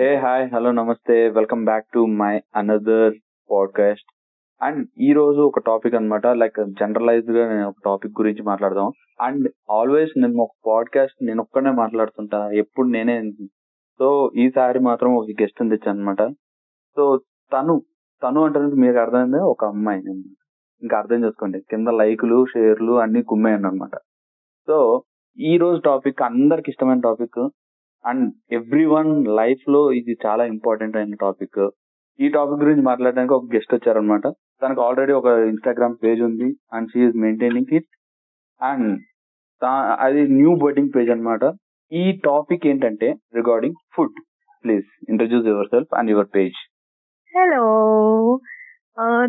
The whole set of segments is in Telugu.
హే హాయ్ హలో నమస్తే welcome back to my another podcast and ఈ రోజు ఒక టాపిక్ అన్నమాట లైక్ జనరలైజ్డ్గా నేను ఒక టాపిక్ గురించి మాట్లాడదాం. అండ్ ఆల్వేస్ నేను ఒక పాడ్కాస్ట్ నేను ఒక్కనే మాట్లాడుతుంటా ఎప్పుడు నేనే. సో ఈసారి మాత్రం ఒక గెస్ట్ తెచ్చాను అనమాట సో తను తను అంటే మీకు అర్థమైంది? ఒక అమ్మాయి ఇంకా అర్థం చేసుకోండి. కింద లైకులు షేర్లు అన్ని కుమ్మేయండి అనమాట సో ఈ రోజు టాపిక్ అందరికి ఇష్టమైన టాపిక్ అండ్ ఎవ్రీ వన్ లైఫ్లో ఇది చాలా ఇంపార్టెంట్ అయిన టాపిక్. ఈ టాపిక్ గురించి మాట్లాడడానికి ఒక గెస్ట్ వచ్చారనమాట తనకు ఆల్రెడీ ఒక ఇన్స్టాగ్రామ్ పేజ్ ఉంది and she's maintaining it and అది న్యూ బర్డింగ్ పేజ్ అన్నమాట. ఈ టాపిక్ ఏంటంటే regarding food please introduce yourself and your page hello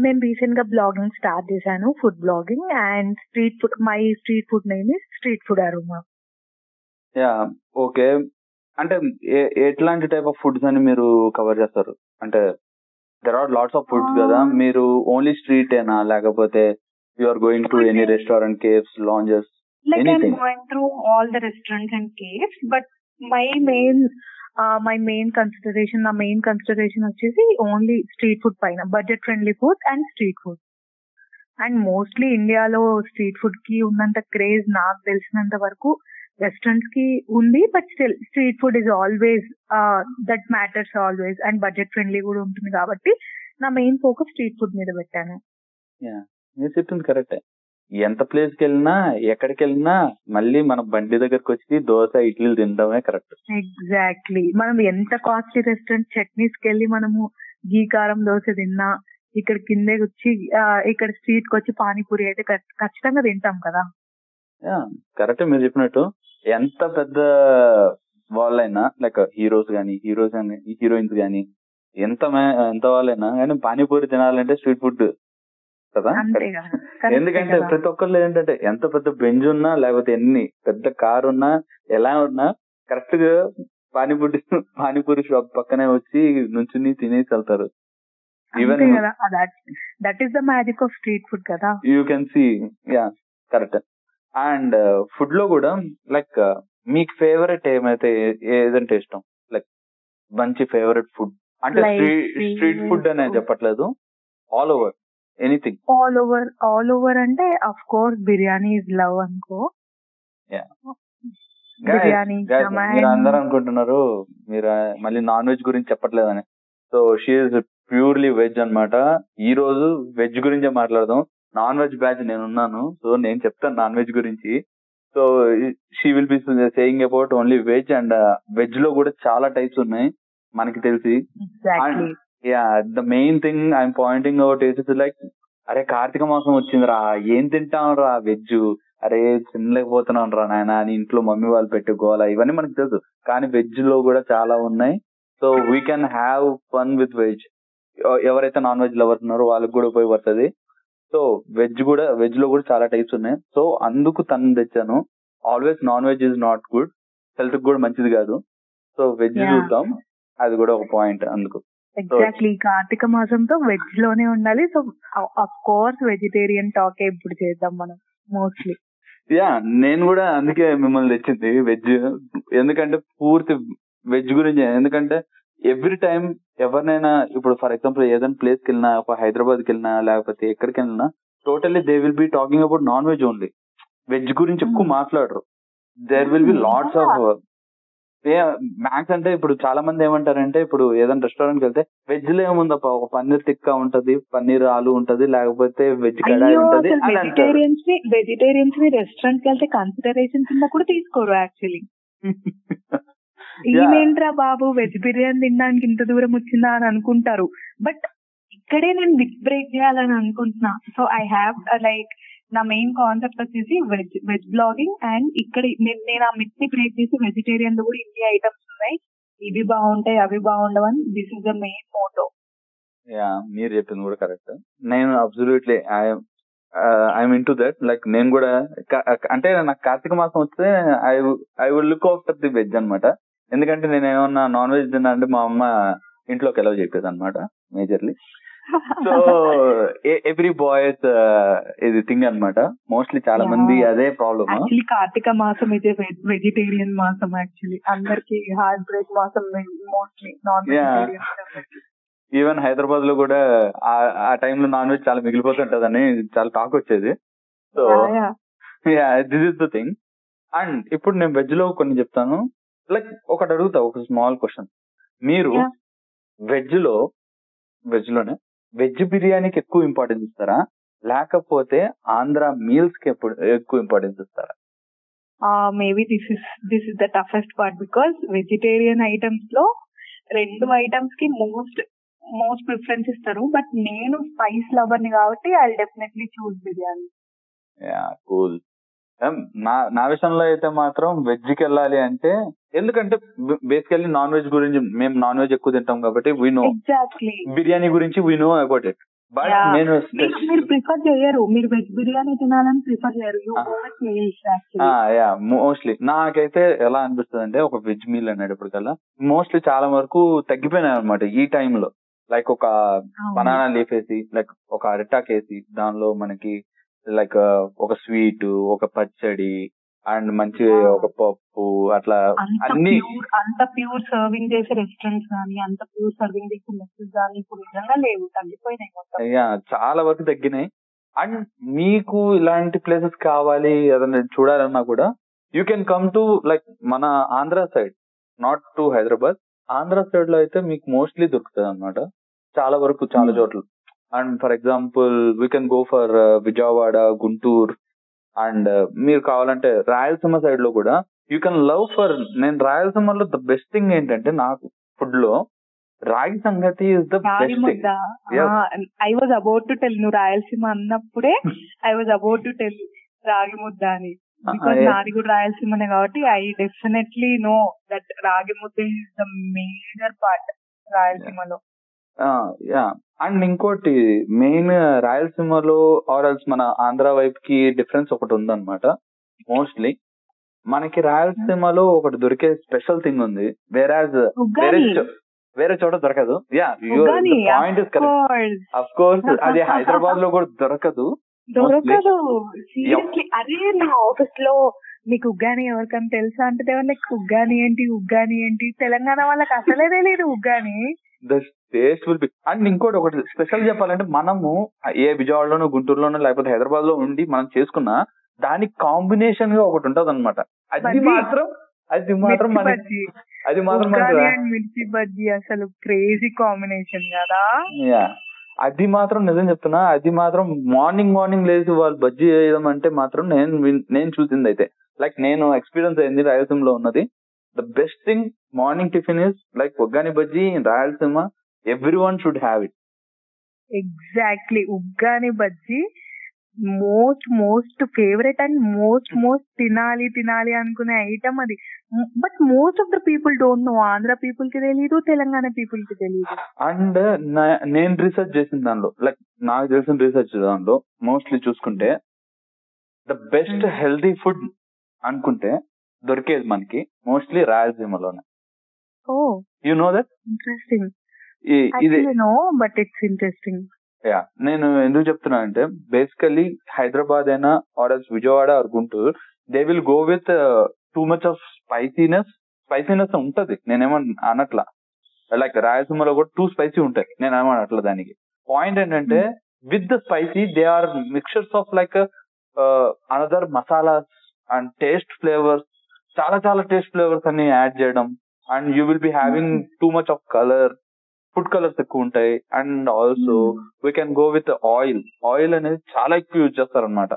నేను రీసెంట్గా బ్లాగింగ్ స్టార్ట్ చేశాను food blogging and street food my street food name street food Aruma yeah okay అంటే ఎట్లాంటి టైప్ ఆఫ్ ఫుడ్స్ అని మీరు కవర్ చేస్తారు అంటే there are lots of foods కదా. మీరు ఓన్లీ స్ట్రీట్ ఏనా లేకపోతే you are going to any restaurant cafes lounges I'm Anything. But my main my main consideration నా మెయిన్ కన్సిడరేషన్ వచ్చేసి ఓన్లీ స్ట్రీట్ ఫుడ్ పైన budget friendly food and street food and mostly ఇండియాలో స్ట్రీట్ ఫుడ్కి ఉన్నంత క్రేజ్ నాకు తెలిసినంత వరకు రెస్టారెంట్స్కి ఉంది but still street food is always that matters always and budget friendly కూడా ఉంటుంది కాబట్టి నా మెయిన్ ఫోకస్ స్ట్రీట్ ఫుడ్ మీద పెట్టాను. మీరు చెప్పింది కరెక్టే ఎంత ప్లేస్కి వెళ్ళినా ఎక్కడికి వెళ్ళినా మళ్ళీ మన బండి దగ్గరకు వచ్చి దోశ ఇడ్లీలు తినడమే కరెక్ట్ ఎగ్జాక్ట్లీ మనం ఎంత కాస్ట్లీ రెస్టారెంట్ చట్నీస్కి వెళ్ళి మనము గీ కారం దోశ తిన్నా ఇక్కడ కిందే వచ్చి ఇక్కడ స్ట్రీట్కి వచ్చి పానీపూరి అయితే ఖచ్- ఖచ్చితంగా తింటాం కదా. కరెక్టే మీరు చెప్పినట్టు. ఎంత పెద్ద వాళ్ళైనా లైక్ హీరోస్ గానీ హీరోస్ గానీ హీరోయిన్స్ గానీ ఎంత ఎంత వాళ్ళైనా కానీ పానీపూరి తినాలంటే స్ట్రీట్ ఫుడ్ కదా? ఎందుకంటే. ప్రతి ఒక్కళ్ళు ఏంటంటే ఎంత పెద్ద బెంజ్ ఉన్నా లేకపోతే ఎన్ని పెద్ద కార్ ఉన్నా ఎలా ఉన్నా కరెక్ట్గా పానీపూరి పానీపూరి షాప్ పక్కనే వచ్చి నుంచుని తినేసి వెళ్తారు. Even that is the magic of street food కదా. You can see yeah correct and ఫుడ్లో కూడా లైక్ మీకు ఫేవరెట్ ఏమైతే ఏదంటే ఇష్టం? లైక్ మంచి ఫేవరెట్ ఫుడ్. అంటే స్ట్రీట్ ఫుడ్ అనే food. చెప్పట్లేదు. All over anything. All over all over అంటే of course biryani is love అనుకో. బిర్యానీ మీరు అందరూ అనుకుంటున్నారు మీరు ఆ, మళ్ళీ నాన్ వెజ్ గురించి చెప్పట్లేదని. సో షీఈ్ ప్యూర్లీ వెజ్ అన్నమాట. ఈ రోజు వెజ్ గురించే మాట్లాడదాం. నాన్ వెజ్ బ్యాచ్ నేను ఉన్నాను సో నేను చెప్తాను నాన్ వెజ్ గురించి. So she will be saying about only veg and వెజ్లో కూడా చాలా టైప్స్ ఉన్నాయి మనకి తెలిసి. Yeah the main thing I'm pointing out is like అరే కార్తీక మాసం వచ్చిందిరా ఏం తింటాం రా వెజ్ అరే తినలేకపోతున్నాం రా నాయన అని ఇంట్లో మమ్మీ వాళ్ళు పెట్టుకోవాలా? ఇవన్నీ మనకు తెలుసు. కానీ వెజ్లో కూడా చాలా ఉన్నాయి. So we can have fun with veg ఎవరైతే నాన్ వెజ్ లవర్స్ ఉన్నారో వాళ్ళకి కూడా ఉపయోగపడుతుంది సో వెజ్ కూడా వెజ్లో కూడా చాలా టైప్స్ ఉన్నాయి. సో అందుకు తను తెచ్చాను. Always non veg is not good. Health కూడా మంచిది కాదు. So veg. చూద్దాం. అది కూడా ఒక పాయింట్ అందుకు. ఎగ్జాక్ట్లీ కార్తీక మాసంతో వెజ్లోనే ఉండాలి. So of course vegetarian talk ఇప్పుడు చేద్దాం మనం మోస్ట్లీ యా నేను కూడా అందుకే మిమ్మల్ని తెచ్చింది వెజ్. ఎందుకంటే పూర్తి వెజ్ గురించి ఎందుకంటే ఎవ్రీ టైం ఎవరినైనా ఇప్పుడు ఫర్ ఎగ్జాంపుల్ ఏదైనా ప్లేస్కి వెళ్ళినా ఒక హైదరాబాద్కి వెళ్ళినా లేకపోతే ఎక్కడికి వెళ్ళినా totally they will be talking about non veg only veg గురించి ఎక్కువ Hmm. మాట్లాడరు. There will be lots of max అంటే ఇప్పుడు చాలా మంది ఏమంటారంటే ఇప్పుడు ఏదైనా రెస్టారెంట్కి వెళ్తే వెజ్లో ఏముందప్ప? ఒక పన్నీర్ టిక్కా ఉంటది పన్నీర్ ఆలు ఉంటది లేకపోతే వెజ్ కడాయి ఉంటది వెజిటేరియన్స్ని వెజిటేరియన్స్ని రెస్టారెంట్కి వెళ్తే కన్సిడరేషన్ కింద కూడా తీసుకోరు యాక్చువల్లీ ఈయనేంట్రా బాబు వెజ్ బిర్యానీ తినడానికి ఇంత దూరం వచ్చిందా? అని అనుకుంటారు. బట్ ఇక్కడే నేను బిగ్ బ్రేక్ చేయాలని అనుకుంటున్నా. సో ఐ హ్యావ్ లైక్ నా మెయిన్ కాన్సెప్ట్ వచ్చేసి వెజ్ వెజ్ బ్లాగింగ్ అండ్ ఇక్కడ నేను నేను ఆ మిత్ని బ్రేక్ చేసి వెజిటేరియన్లో కూడా ఇన్ని ఐటమ్స్ ఉన్నాయి. ఇవి బాగుంటాయి అవి బాగుండవని this is the main motto yeah మీరు చెప్పింది కూడా కరెక్ట్ నేను absolutely I'm into that like నేను కూడా అంటే నాకు కార్తీక మాసం వస్తే I I will look after the veg అన్నమాట. ఎందుకంటే నేను ఏమన్నా నాన్ వెజ్ తిన్నా అంటే మా అమ్మ ఇంట్లోకి ఎలా చెప్పేది అనమాట మేజర్లీ సో ఎవ్రీ బాయ్స్ ఇది థింగ్ అన్నమాట. మోస్ట్లీ చాలా మంది. అదే ప్రాబ్లమ్ యాక్చువల్లీ కార్తీక మాసం ఇది వెజిటేరియన్ మాసం యాక్చువల్లీ అందరికి హార్ట్ బ్రేక్ మాసం మోస్ట్లీ నాన్ ఈవెన్ హైదరాబాద్లో కూడా ఆ- టైంలో నాన్ వెజ్ చాలా మిగిలిపోతుంటదని చాలా టాక్ వచ్చేది. So this is the thing and ఇప్పుడు నేను వెజ్లో కొన్ని చెప్తాను. లైక్ ఒకటి అడుగుతా ఒక స్మాల్ క్వశ్చన్. మీరు. వెజ్లో వెజ్లోనే వెజ్ బిర్యానీకి ఎక్కువ ఇంపార్టెన్స్ ఇస్తారా? లేకపోతే ఆంధ్ర మీల్స్కి ఎప్పుడు ఎక్కువ ఇంపార్టెన్స్ ఇస్తారా? Maybe this is this is the toughest part because vegetarian ఐటమ్స్లో రెండు ఐటమ్స్కి మోస్ట్ మోస్ట్ ప్రిఫరెన్స్ ఇస్తారు. బట్ నేను స్పైస్ లవర్ని కాబట్టి I definitely choose biryani. Cool. నా నా విషయంలో అయితే మాత్రం వెజ్కి వెళ్ళాలి అంటే ఎందుకంటే బేసికల్లీ నాన్ వెజ్ గురించి మేము నాన్ వెజ్ ఎక్కువ తింటాం కాబట్టి వీ నో ఎగ్జాక్ట్లీ బిర్యానీ గురించి we know about it but. నేను మీరు ప్రిఫర్ చేయరు. మీరు వెజ్ బిర్యానీ తినాలని ప్రిఫర్ చేయరు. You Ah. మోస్ట్లీ నాకైతే ఎలా అనిపిస్తుంది అంటే ఒక వెజ్ మీల్ అనేటప్పటికల్లా మోస్ట్లీ చాలా వరకు తగ్గిపోయినాయి అనమాట ఈ టైంలో లైక్ ఒక బనానా లీఫ్ వేసి లైక్ ఒక అరిటాక్ వేసి దానిలో మనకి లైక్ ఒక స్వీట్ ఒక పచ్చడి అండ్ మంచి. ఒక పప్పు అట్లా అన్ని అంత ప్యూర్ సర్వింగ్ చేసే రెస్టారెంట్స్ కానీ అంత ప్యూర్ సర్వింగ్ చేసే మెస్సెస్ కానీ ఇప్పుడు నిజంగా లేవు తగ్గిపోయినాయి చాలా వరకు తగ్గినాయి. అండ్ మీకు ఇలాంటి ప్లేసెస్ కావాలి ఏదైనా చూడాలన్నా కూడా you can come to like మన Andhra side not to Hyderabad. Andhra సైడ్లో అయితే మీకు మోస్ట్లీ దొరుకుతుంది అనమాట చాలా వరకు చాలా Hmm. చోట్ల. And for example we can go for Vijayawada Guntur and మీరు కావాలంటే రాయలసీమ సైడ్లో కూడా యూ కెన్ లవ్ ఫర్ నేను రాయలసీమలో ద బెస్ట్ థింగ్ ఏంటంటే నాకు ఫుడ్లో రాగి సంగతి is the. I was about to tell నువ్వు రాయలసీమ అన్నప్పుడే I was about to tell రాగి ముద్ద అని బికాస్. నాది కూడా రాయలసీమనే కాబట్టి ఐ డెఫినెట్లీ నో దట్ రాగి ముద్ద ఇస్ ద మేజర్ పార్ట్ రాయలసీమలో యా. అండ్ ఇంకోటి మెయిన్ రాయలసీమలో ఆర్ఎల్స్ మన ఆంధ్ర వైపుకి డిఫరెన్స్ ఒకటి ఉందన్నమాట మోస్ట్లీ మనకి రాయలసీమలో ఒకటి దొరికే స్పెషల్ థింగ్ ఉంది. వేరాజ్ వేరే వేరే చోట దొరకదు. Yeah point is correct. Of course అది హైదరాబాద్లో కూడా దొరకదు దొరకదు. సీరియస్లీ అరే నా ఆఫీస్లో మీకు ఉగ్గాని ఎవరికైనా తెలుసా? అంటే లైక్ ఉగ్గాని ఏంటి? ఉగ్గాని ఏంటి? తెలంగాణ వాళ్ళకి అసలే తెలియదు uggani. Taste will be and ఇంకోటి ఒకటి స్పెషల్ చెప్పాలంటే మనము ఏ విజయవాడలోనో గుంటూరులోనో లేకపోతే హైదరాబాద్లో ఉండి మనం చేసుకున్న దానికి కాంబినేషన్గా ఒకటి ఉంటది అనమాట అది. మాత్రం అది మాత్రం మన అది మాత్రం మిర్చి బజ్జీ అసలు క్రేజీ కాంబినేషన్ కదా. అది మాత్రం నిజం చెప్తున్నా అది మాత్రం మార్నింగ్ మార్నింగ్ లేచి వాళ్ళు బజ్జీ చేయడం అంటే మాత్రం నేను నేను చూసింది అయితే లైక్ నేను ఎక్స్పీరియన్స్ అయింది రాయలసీమలో ఉన్నది. The best thing morning tiffin is like uggani bajji Rayalaseema everyone should have it exactly uggani bajji most most favourite and most most తినాలి తినాలి అనుకునే ఐటమ్ అది. But most of the people don't know. Andhra పీపుల్కి తెలియదు తెలంగాణ పీపుల్కి తెలియదు అండ్ నేను రీసెర్చ్ చేసిన దానిలో లైక్ నాకు తెలిసిన రీసెర్చ్ దానిలో మోస్ట్లీ చూసుకుంటే ద బెస్ట్. హెల్తీ ఫుడ్ అనుకుంటే దొరికేది మనకి మోస్ట్లీ రాయలసీమలోనే. ఓ. You know that? ఇంట్రెస్టింగ్. ఇది no but it's interesting. Yeah. నేను ఎందుకు చెప్తున్నా అంటే బేసికలీ హైదరాబాద్ అయినా or else Vijayawada or Guntur they will go with too much of spiciness spiciness ఉంటది. నేనేమన్నా అనట్లా. లైక్ రాయలసీమలో కూడా టూ స్పైసీ ఉంటాయి. నేను ఏమనట్లా దానికి. పాయింట్ ఏంటంటే with the spicy they are mixtures of like another masalas and taste flavours చాలా చాలా టేస్ట్ ఫ్లేవర్స్ అన్ని యాడ్ చేయడం. And you will be having too much of colour food colours ఎక్కువ ఉంటాయి and also we can go with oil. Oil అనేది చాలా ఎక్కువ యూజ్ చేస్తారనమాట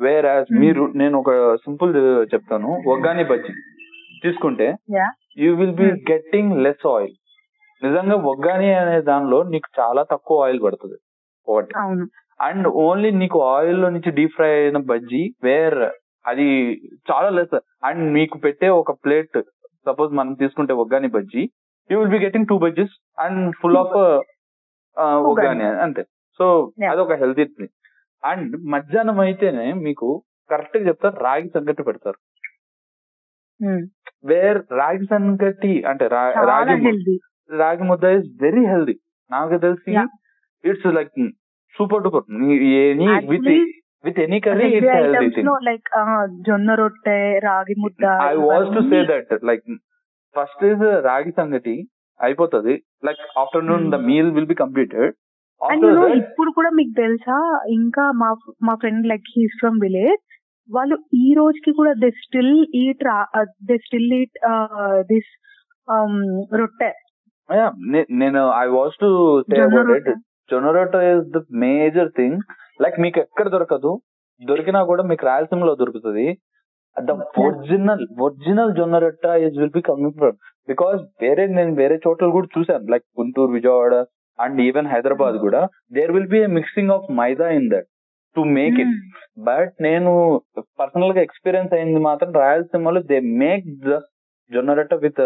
వేర్ యాజ్ Hmm. మీరు నేను ఒక సింపుల్ చెప్తాను. ఒగ్గాని బజ్జీ తీసుకుంటే. You will be Hmm. Getting less oil. నిజంగా ఒగ్గాని అనే దానిలో నీకు చాలా తక్కువ ఆయిల్ పడుతుంది. ఒకటి. అండ్ ఓన్లీ నీకు ఆయిల్లో నుంచి డీప్ ఫ్రై అయిన బజ్జీ వేర్ అది చాలా లెస్. అండ్ మీకు పెట్టే ఒక ప్లేట్ సపోజ్ మనం తీసుకుంటే uggani bajji you will be getting two bajjis and full of అంతే. సో. అదొక హెల్తీ థింగ్ అండ్ మధ్యాహ్నం అయితేనే మీకు కరెక్ట్గా చెప్తారు రాగి సంగటి పెడతారు. Hmm. వేర్ రాగి సంగటి అంటే రాగి హెల్దీ రాగి ముద్ద ఇస్ వెరీ హెల్దీ నాకు తెలిసి. It's like super duper any with with any curry it's healthy thing like jonna rotte ragi mudda I was to say that like first is ragi sangati అయిపోతుంది. Like afternoon. The meal will be completed ఇప్పుడు కూడా మీకు తెలుసా? ఇంకా మా మా friend like he's from village వాళ్ళు ఈ రోజుకి కూడా they still eat they still eat this rotte. నేను I was to jonna rotte. జొనరోటో is the major thing like మీకు ఎక్కడ దొరకదు. దొరికినా కూడా మీకు రాయలసీమలో దొరుకుతుంది. The original original jonna rotta is will be coming from because వేరే నేను వేరే చోట్ల కూడా చూసాను like Guntur Vijayawada and even Hyderabad కూడా there will be mixing of maida in that to make it but నేను పర్సనల్గా ఎక్స్పీరియన్స్ అయింది మాత్రం రాయలసీమలో దే మేక్ ద జొన్న రొట్ట విత్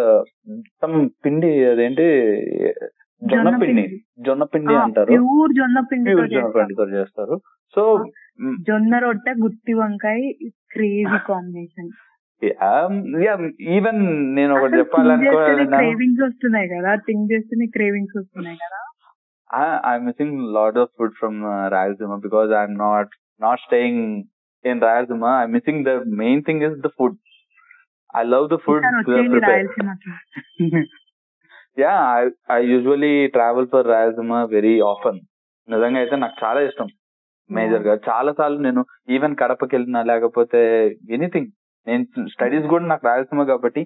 సమ్ పిండి అదేంటి జొన్న పిండి. జొన్న పిండి అంటారు. ప్యూర్ జొన్న పిండితో చేస్తారు. సో జొన్న రొట్టె గుత్తి వంకాయ క్రేజీ కాంబినేషన్ ఈవెన్ నేను ఒకటి చెప్పాలనుకో క్రేవింగ్స్ వస్తున్నాయి కదా థింక్ చేస్తేనే క్రేవింగ్స్ వస్తున్నాయి కదా. I missing lot of food from Rayalaseema because I'm not not staying in Rayalaseema I missing the main thing is the food I love the food రాయలసీమకి yeah I usually travel for Rayalaseema very often నిజంగా అయితే నాకు చాలా ఇష్టం. మేజర్గా. చాలా సార్లు నేను ఈవెన్ కడపకి వెళ్ళినా లేకపోతే ఎనీథింగ్. నేను స్టడీస్ కూడా నాకు రాయలసీమ కాబట్టి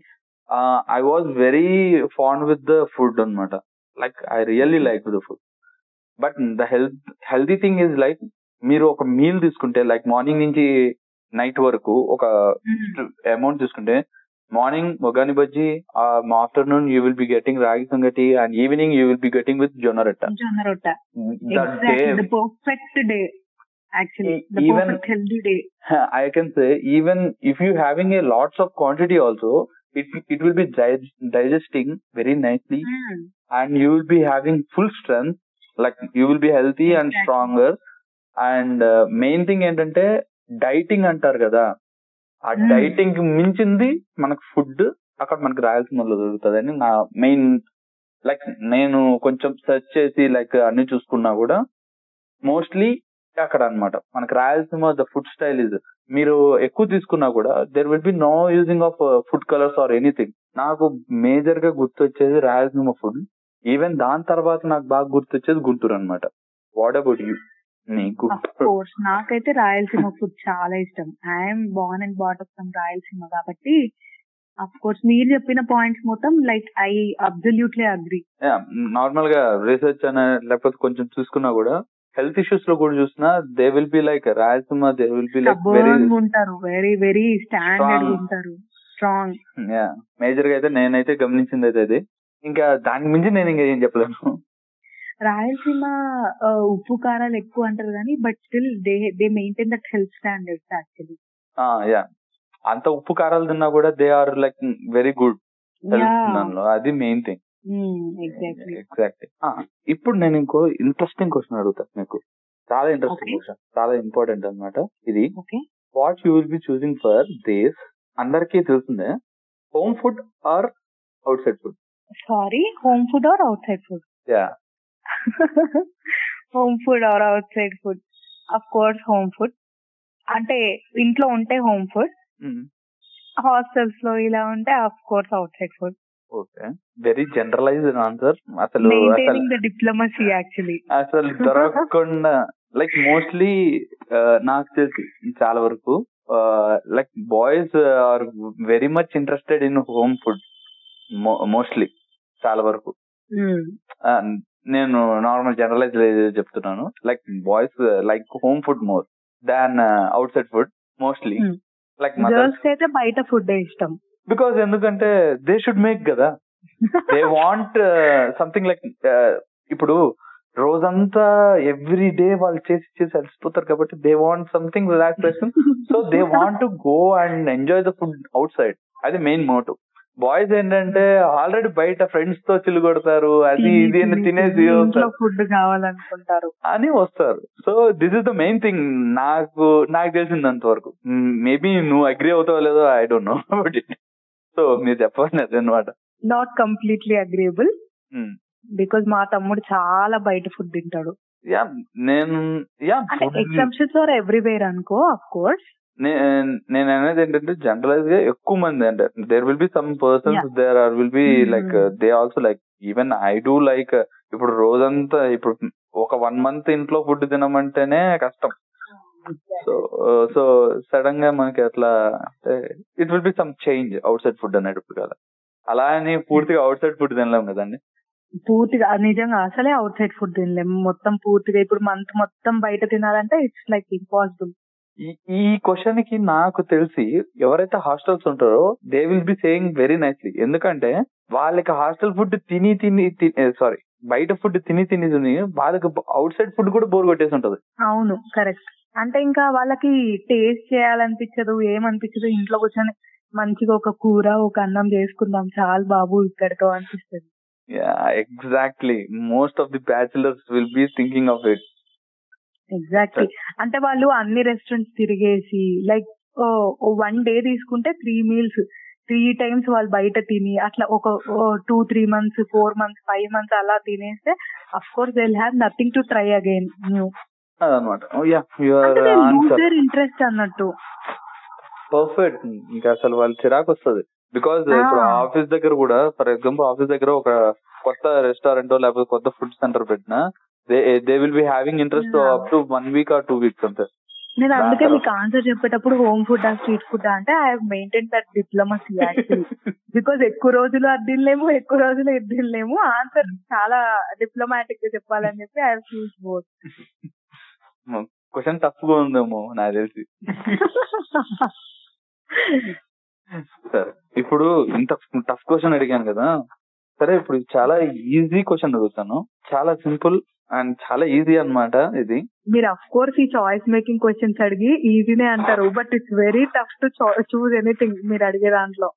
I was very fond with the food అన్నమాట. Like I really like the food but the health healthy thing is like మీరు ఒక మీల్ తీసుకుంటే లైక్ మార్నింగ్ నుంచి నైట్ వరకు ఒక అమౌంట్ తీసుకుంటే morning మొగాని bajji afternoon you will be getting ragi sangati and evening you will be getting with jonna rotta. Jonna rotte. Perfect day actually the Even- perfect healthy day I can say even if you having a lots of quantity also, it it will be dig- digesting very nicely and you will be having full strength. Like you will be healthy and Exactly. stronger. And uh, main thing ఏంటంటే డైటింగ్ అంటారు కదా ఆ Hmm. డైటింగ్ మించింది మనకు ఫుడ్ అక్కడ మనకి రాయలసీమలో దొరుకుతుంది అని నా మెయిన్ లైక్ నేను కొంచెం సెర్చ్ చేసి లైక్ అన్ని చూసుకున్నా కూడా మోస్ట్లీ అక్కడ అన్నమాట మనకి Rayalaseema the food style is. మీరు ఎక్కువ తీసుకున్నా కూడా there will be no using of food colours or anything నాకు మేజర్గా గుర్తొచ్చేది రాయలసీమ ఫుడ్. ఈవెన్ దాని తర్వాత నాకు బాగా గుర్తొచ్చేది గుంటూరు అన్నమాట. వాట్ అబౌట్ యూ నీకు కోర్స్ నాకైతే రాయలసీమ ఫుడ్ చాలా ఇష్టం. I'm born and brought up from Rayalaseema కాబట్టి అఫ్ కోర్స్ మీరు చెప్పిన పాయింట్స్ మొత్తం లైక్ ఐ అబ్సల్యూట్లీ అగ్రి నార్మల్గా రీసెర్చ్ అనే లేకపోతే కొంచెం చూసుకున్నా కూడా హెల్త్ ఇష్యూస్లో కూడా చూసినా they will be like Rayalaseema they will be like very ఉంటారు వెరీ వెరీ స్టాండర్డ్ Strong. ఉంటారు. స్ట్రాంగ్ మేజర్గా అయితే నేనైతే గమనించింది అయితే అది. ఇంకా దానికి మించి నేను ఇంకా ఏం చెప్పలేను. రాయలసీమ ఉప్పు కారాలు ఎక్కువ అంటారు కానీ but still they they maintain that health standards actually yeah. అంత ఉప్పు కారాలు తిన్నా కూడా they are like very good అది మెయిన్ థింగ్ ఎగ్జాక్ట్ ఇప్పుడు నేను ఇంకో ఇంట్రెస్టింగ్ క్వశ్చన్ అడుగుతా మీకు. చాలా ఇంట్రెస్టింగ్. క్వశ్చన్ చాలా ఇంపార్టెంట్ అన్నమాట. ఇది okay what you will be choosing for this అందరికీ తెలిసిందే. Home food or outside food sorry home food or outside food yeah home food or outside food of course home food అంటే ఇంట్లో ఉంటే హోమ్ ఫుడ్ హాస్టల్స్లో ఇలా ఉంటే of course outside food okay. Very generalized answer అసలు డిప్లొమసీ యాక్చువల్లీ అసలు దొరకకుండా లైక్ మోస్ట్లీ నాకు తెలిసి చాలా వరకు like boys are very much interested in home food mostly చాలా వరకు. Uh, నేను నార్మల్ జనరలైజ్ చెప్తున్నాను. Like boys like home food more than outside food mostly Hmm. Like అయితే బయట ఫుడ్ ఇష్టం. బికాస్ ఎందుకంటే దే షుడ్ మేక్ కదా. దే వాంట్ సంథింగ్ లైక్ ఇప్పుడు రోజంతా ఎవ్రీ డే వాళ్ళు చేసి చేసి అలసిపోతారు కాబట్టి they want something relaxation so they want to go and enjoy the food outside అది మెయిన్ మోటివ్ బాయ్స్ ఏంటంటే ఆల్రెడీ బయట ఫ్రెండ్స్తో చిల్లు కొడతారు అది ఇది అని తినేసి ఫుడ్ కావాలనుకుంటారు. అని వస్తారు. So this is the main thing నాకు నాకు తెలిసినంత వరకు మేబీ నువ్వు అగ్రి అవుతావో లేదో I don't know about it so మీరు చెప్పాలి అదనమాట నాట్ కంప్లీట్లీ అగ్రియబుల్ బికాజ్ మా తమ్ముడు చాలా బయట ఫుడ్ తింటాడు. యా నేను యా ఎగ్జామ్షన్స్ ఆర్ ఎవ్రీవేర్ అనుకో అఫ్ కోర్స్ నేను అనేది ఏంటంటే జనరలైజ్గా ఎక్కువ మంది అంటే there will be some persons. There are will be. Like they also like even I do like ఇప్పుడు రోజంతా ఇప్పుడు ఒక వన్ మంత్ ఇంట్లో ఫుడ్ తినమంటేనే కష్టం. సో సో సడన్గా మనకి అట్లా it will be some change outside food అనేటప్పుడు కదా. అలా అని పూర్తిగా అవుట్ సైడ్ ఫుడ్ తినలేం కదండి. పూర్తిగా నిజంగా అసలే అవుట్ సైడ్ ఫుడ్ తినలేము మొత్తం పూర్తిగా ఇప్పుడు మంత్ మొత్తం బయట తినాలంటే ఇట్స్ లైక్ ఇంపాసిబుల్ ఈ ఈ క్వశ్చన్కి నాకు తెలిసి ఎవరైతే హాస్టల్స్ ఉంటారో they will be saying very nicely ఎందుకంటే వాళ్ళకి హాస్టల్ ఫుడ్ తిని తిని సారీ బయట ఫుడ్ తిని తిని తిని వాళ్ళకి అవుట్ సైడ్ ఫుడ్ కూడా బోర్ కొట్టేసి ఉంటది. అవును కరెక్ట్ అంటే ఇంకా వాళ్ళకి టేస్ట్ చేయాలనిపించదు ఏమనిపించదు ఇంట్లో కూర్చొని మంచిగా ఒక కూర ఒక అన్నం చేసుకుందాం చాలు బాబు ఇక్కడితో అనిపిస్తుంది. Exactly. Most of the bachelors will be thinking of it. Exactly. అంటే వాళ్ళు అన్ని రెస్టారెంట్స్ తిరిగేసి లైక్ వన్ డే తీసుకుంటే త్రీ మీల్స్. త్రీ టైమ్స్ వాళ్ళు బయట తిని అట్లా ఒక two three months four months five months అలా తినేస్తే of course they have nothing to try again new అదనమాట. యా యువర్ అంటే లూజ్ ఆన్సర్ దేర్ ఇంట్రెస్ట్ అన్నట్టు. పర్ఫెక్ట్ ఇంకా అసలు వాళ్ళు చిరాకు వస్తుంది. బికాస్ ఇప్పుడు. ఆఫీస్ దగ్గర కూడా ఫర్ ఎగ్జాంపుల్ ఆఫీస్ దగ్గర ఒక కొత్త రెస్టారెంట్ లేకపోతే కొత్త ఫుడ్ సెంటర్ పెట్టినా they they will be having interest. Up to one week or two weeks అంతే. నేను అందుకే మీకు ఆన్సర్ చెప్పేటప్పుడు హోమ్ ఫుడ్ ఆ స్ట్రీట్ ఫుడ్ అంటే I maintain that diplomacy because ఎక్కువ రోజులు అది తినలేము ఎక్కువ రోజులు ఇది తినలేము. ఆన్సర్ చాలా డిప్లొమాటిక్గా చెప్పాలని చెప్పి ఐ చూస్ బోత్ క్వశ్చన్ టఫ్గా ఉందేమో నాకు తెలిసి సరే ఇప్పుడు ఇంత టఫ్ క్వశ్చన్ అడిగాను కదా సరే ఇప్పుడు చాలా ఈజీ క్వశ్చన్ అడుగుతాను చాలా సింపుల్ అండ్ చాలా ఈజీ అన్నమాట ఇది. మీరు అఫ్ కోర్స్ ఈ చాయిస్ మేకింగ్ క్వశ్చన్స్ అడిగి ఈజీనే అంటారు but it's very tough to choose anything మీరు అడిగే దాంట్లో.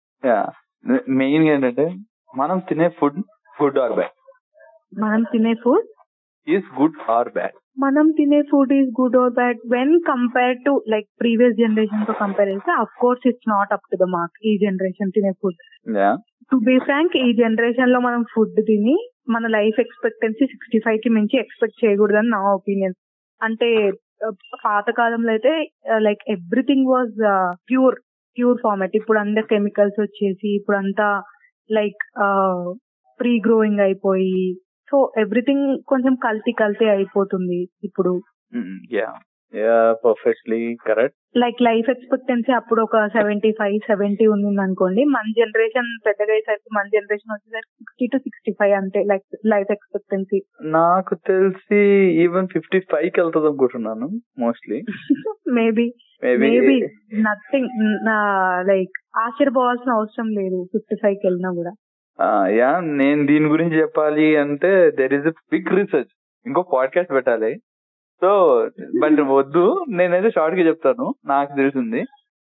మెయిన్ ఏంటంటే మనం తినే ఫుడ్ గుడ్ ఆర్ బ్యాడ్ మనం తినే food is good or bad మనం తినే food is good or bad when compare to like previous జనరేషన్తో compare చేస్తే of course it's not up to the mark ఈ జనరేషన్ తినే ఫుడ్ టు బి ఫ్రాంక్ ఈ జనరేషన్లో మనం ఫుడ్ తిని మన లైఫ్ ఎక్స్పెక్టెన్సీ సిక్స్టీ ఫైవ్కి మించి ఎక్స్పెక్ట్ చేయకూడదని నా ఒపీనియన్ అంటే పాత కాలంలో అయితే like everything was pure pure format ఇప్పుడు అందరు కెమికల్స్ వచ్చేసి ఇప్పుడు అంతా లైక్ ప్రీ గ్రోయింగ్ అయిపోయి సో ఎవ్రీథింగ్ కొంచెం కల్తీ కల్తీ అయిపోతుంది ఇప్పుడు. Perfectly correct like life expectancy అప్పుడు ఒక సెవెంటీ ఫైవ్ సెవెంటీ ఉంది అనుకోండి మన జనరేషన్ పెద్దగా అయ్యేసరికి మన జనరేషన్ వచ్చేసరికి సిక్స్టీ టు సిక్స్టీ ఫైవ్ అంతే లైక్ లైఫ్ ఎక్స్పెక్టెన్సీ నాకు తెలిసి ఈవెన్ ఫిఫ్టీ ఫైవ్కి వెళ్తుంది అనుకుంటున్నాను mostly maybe maybe maybe nothing like ఆశ్చర్యపోవాల్సిన అవసరం లేదు ఫిఫ్టీ ఫైవ్కి వెళ్ళినా కూడా. యా నేను దీని గురించి చెప్పాలి అంటే దెర్ ఇస్ బిగ్ రీసెర్చ్ ఇంకో పాడ్కాస్ట్ పెట్టాలి. సో బట్ వద్దు. నేనైతే షార్ట్గా చెప్తాను. నాకు తెలిసింది.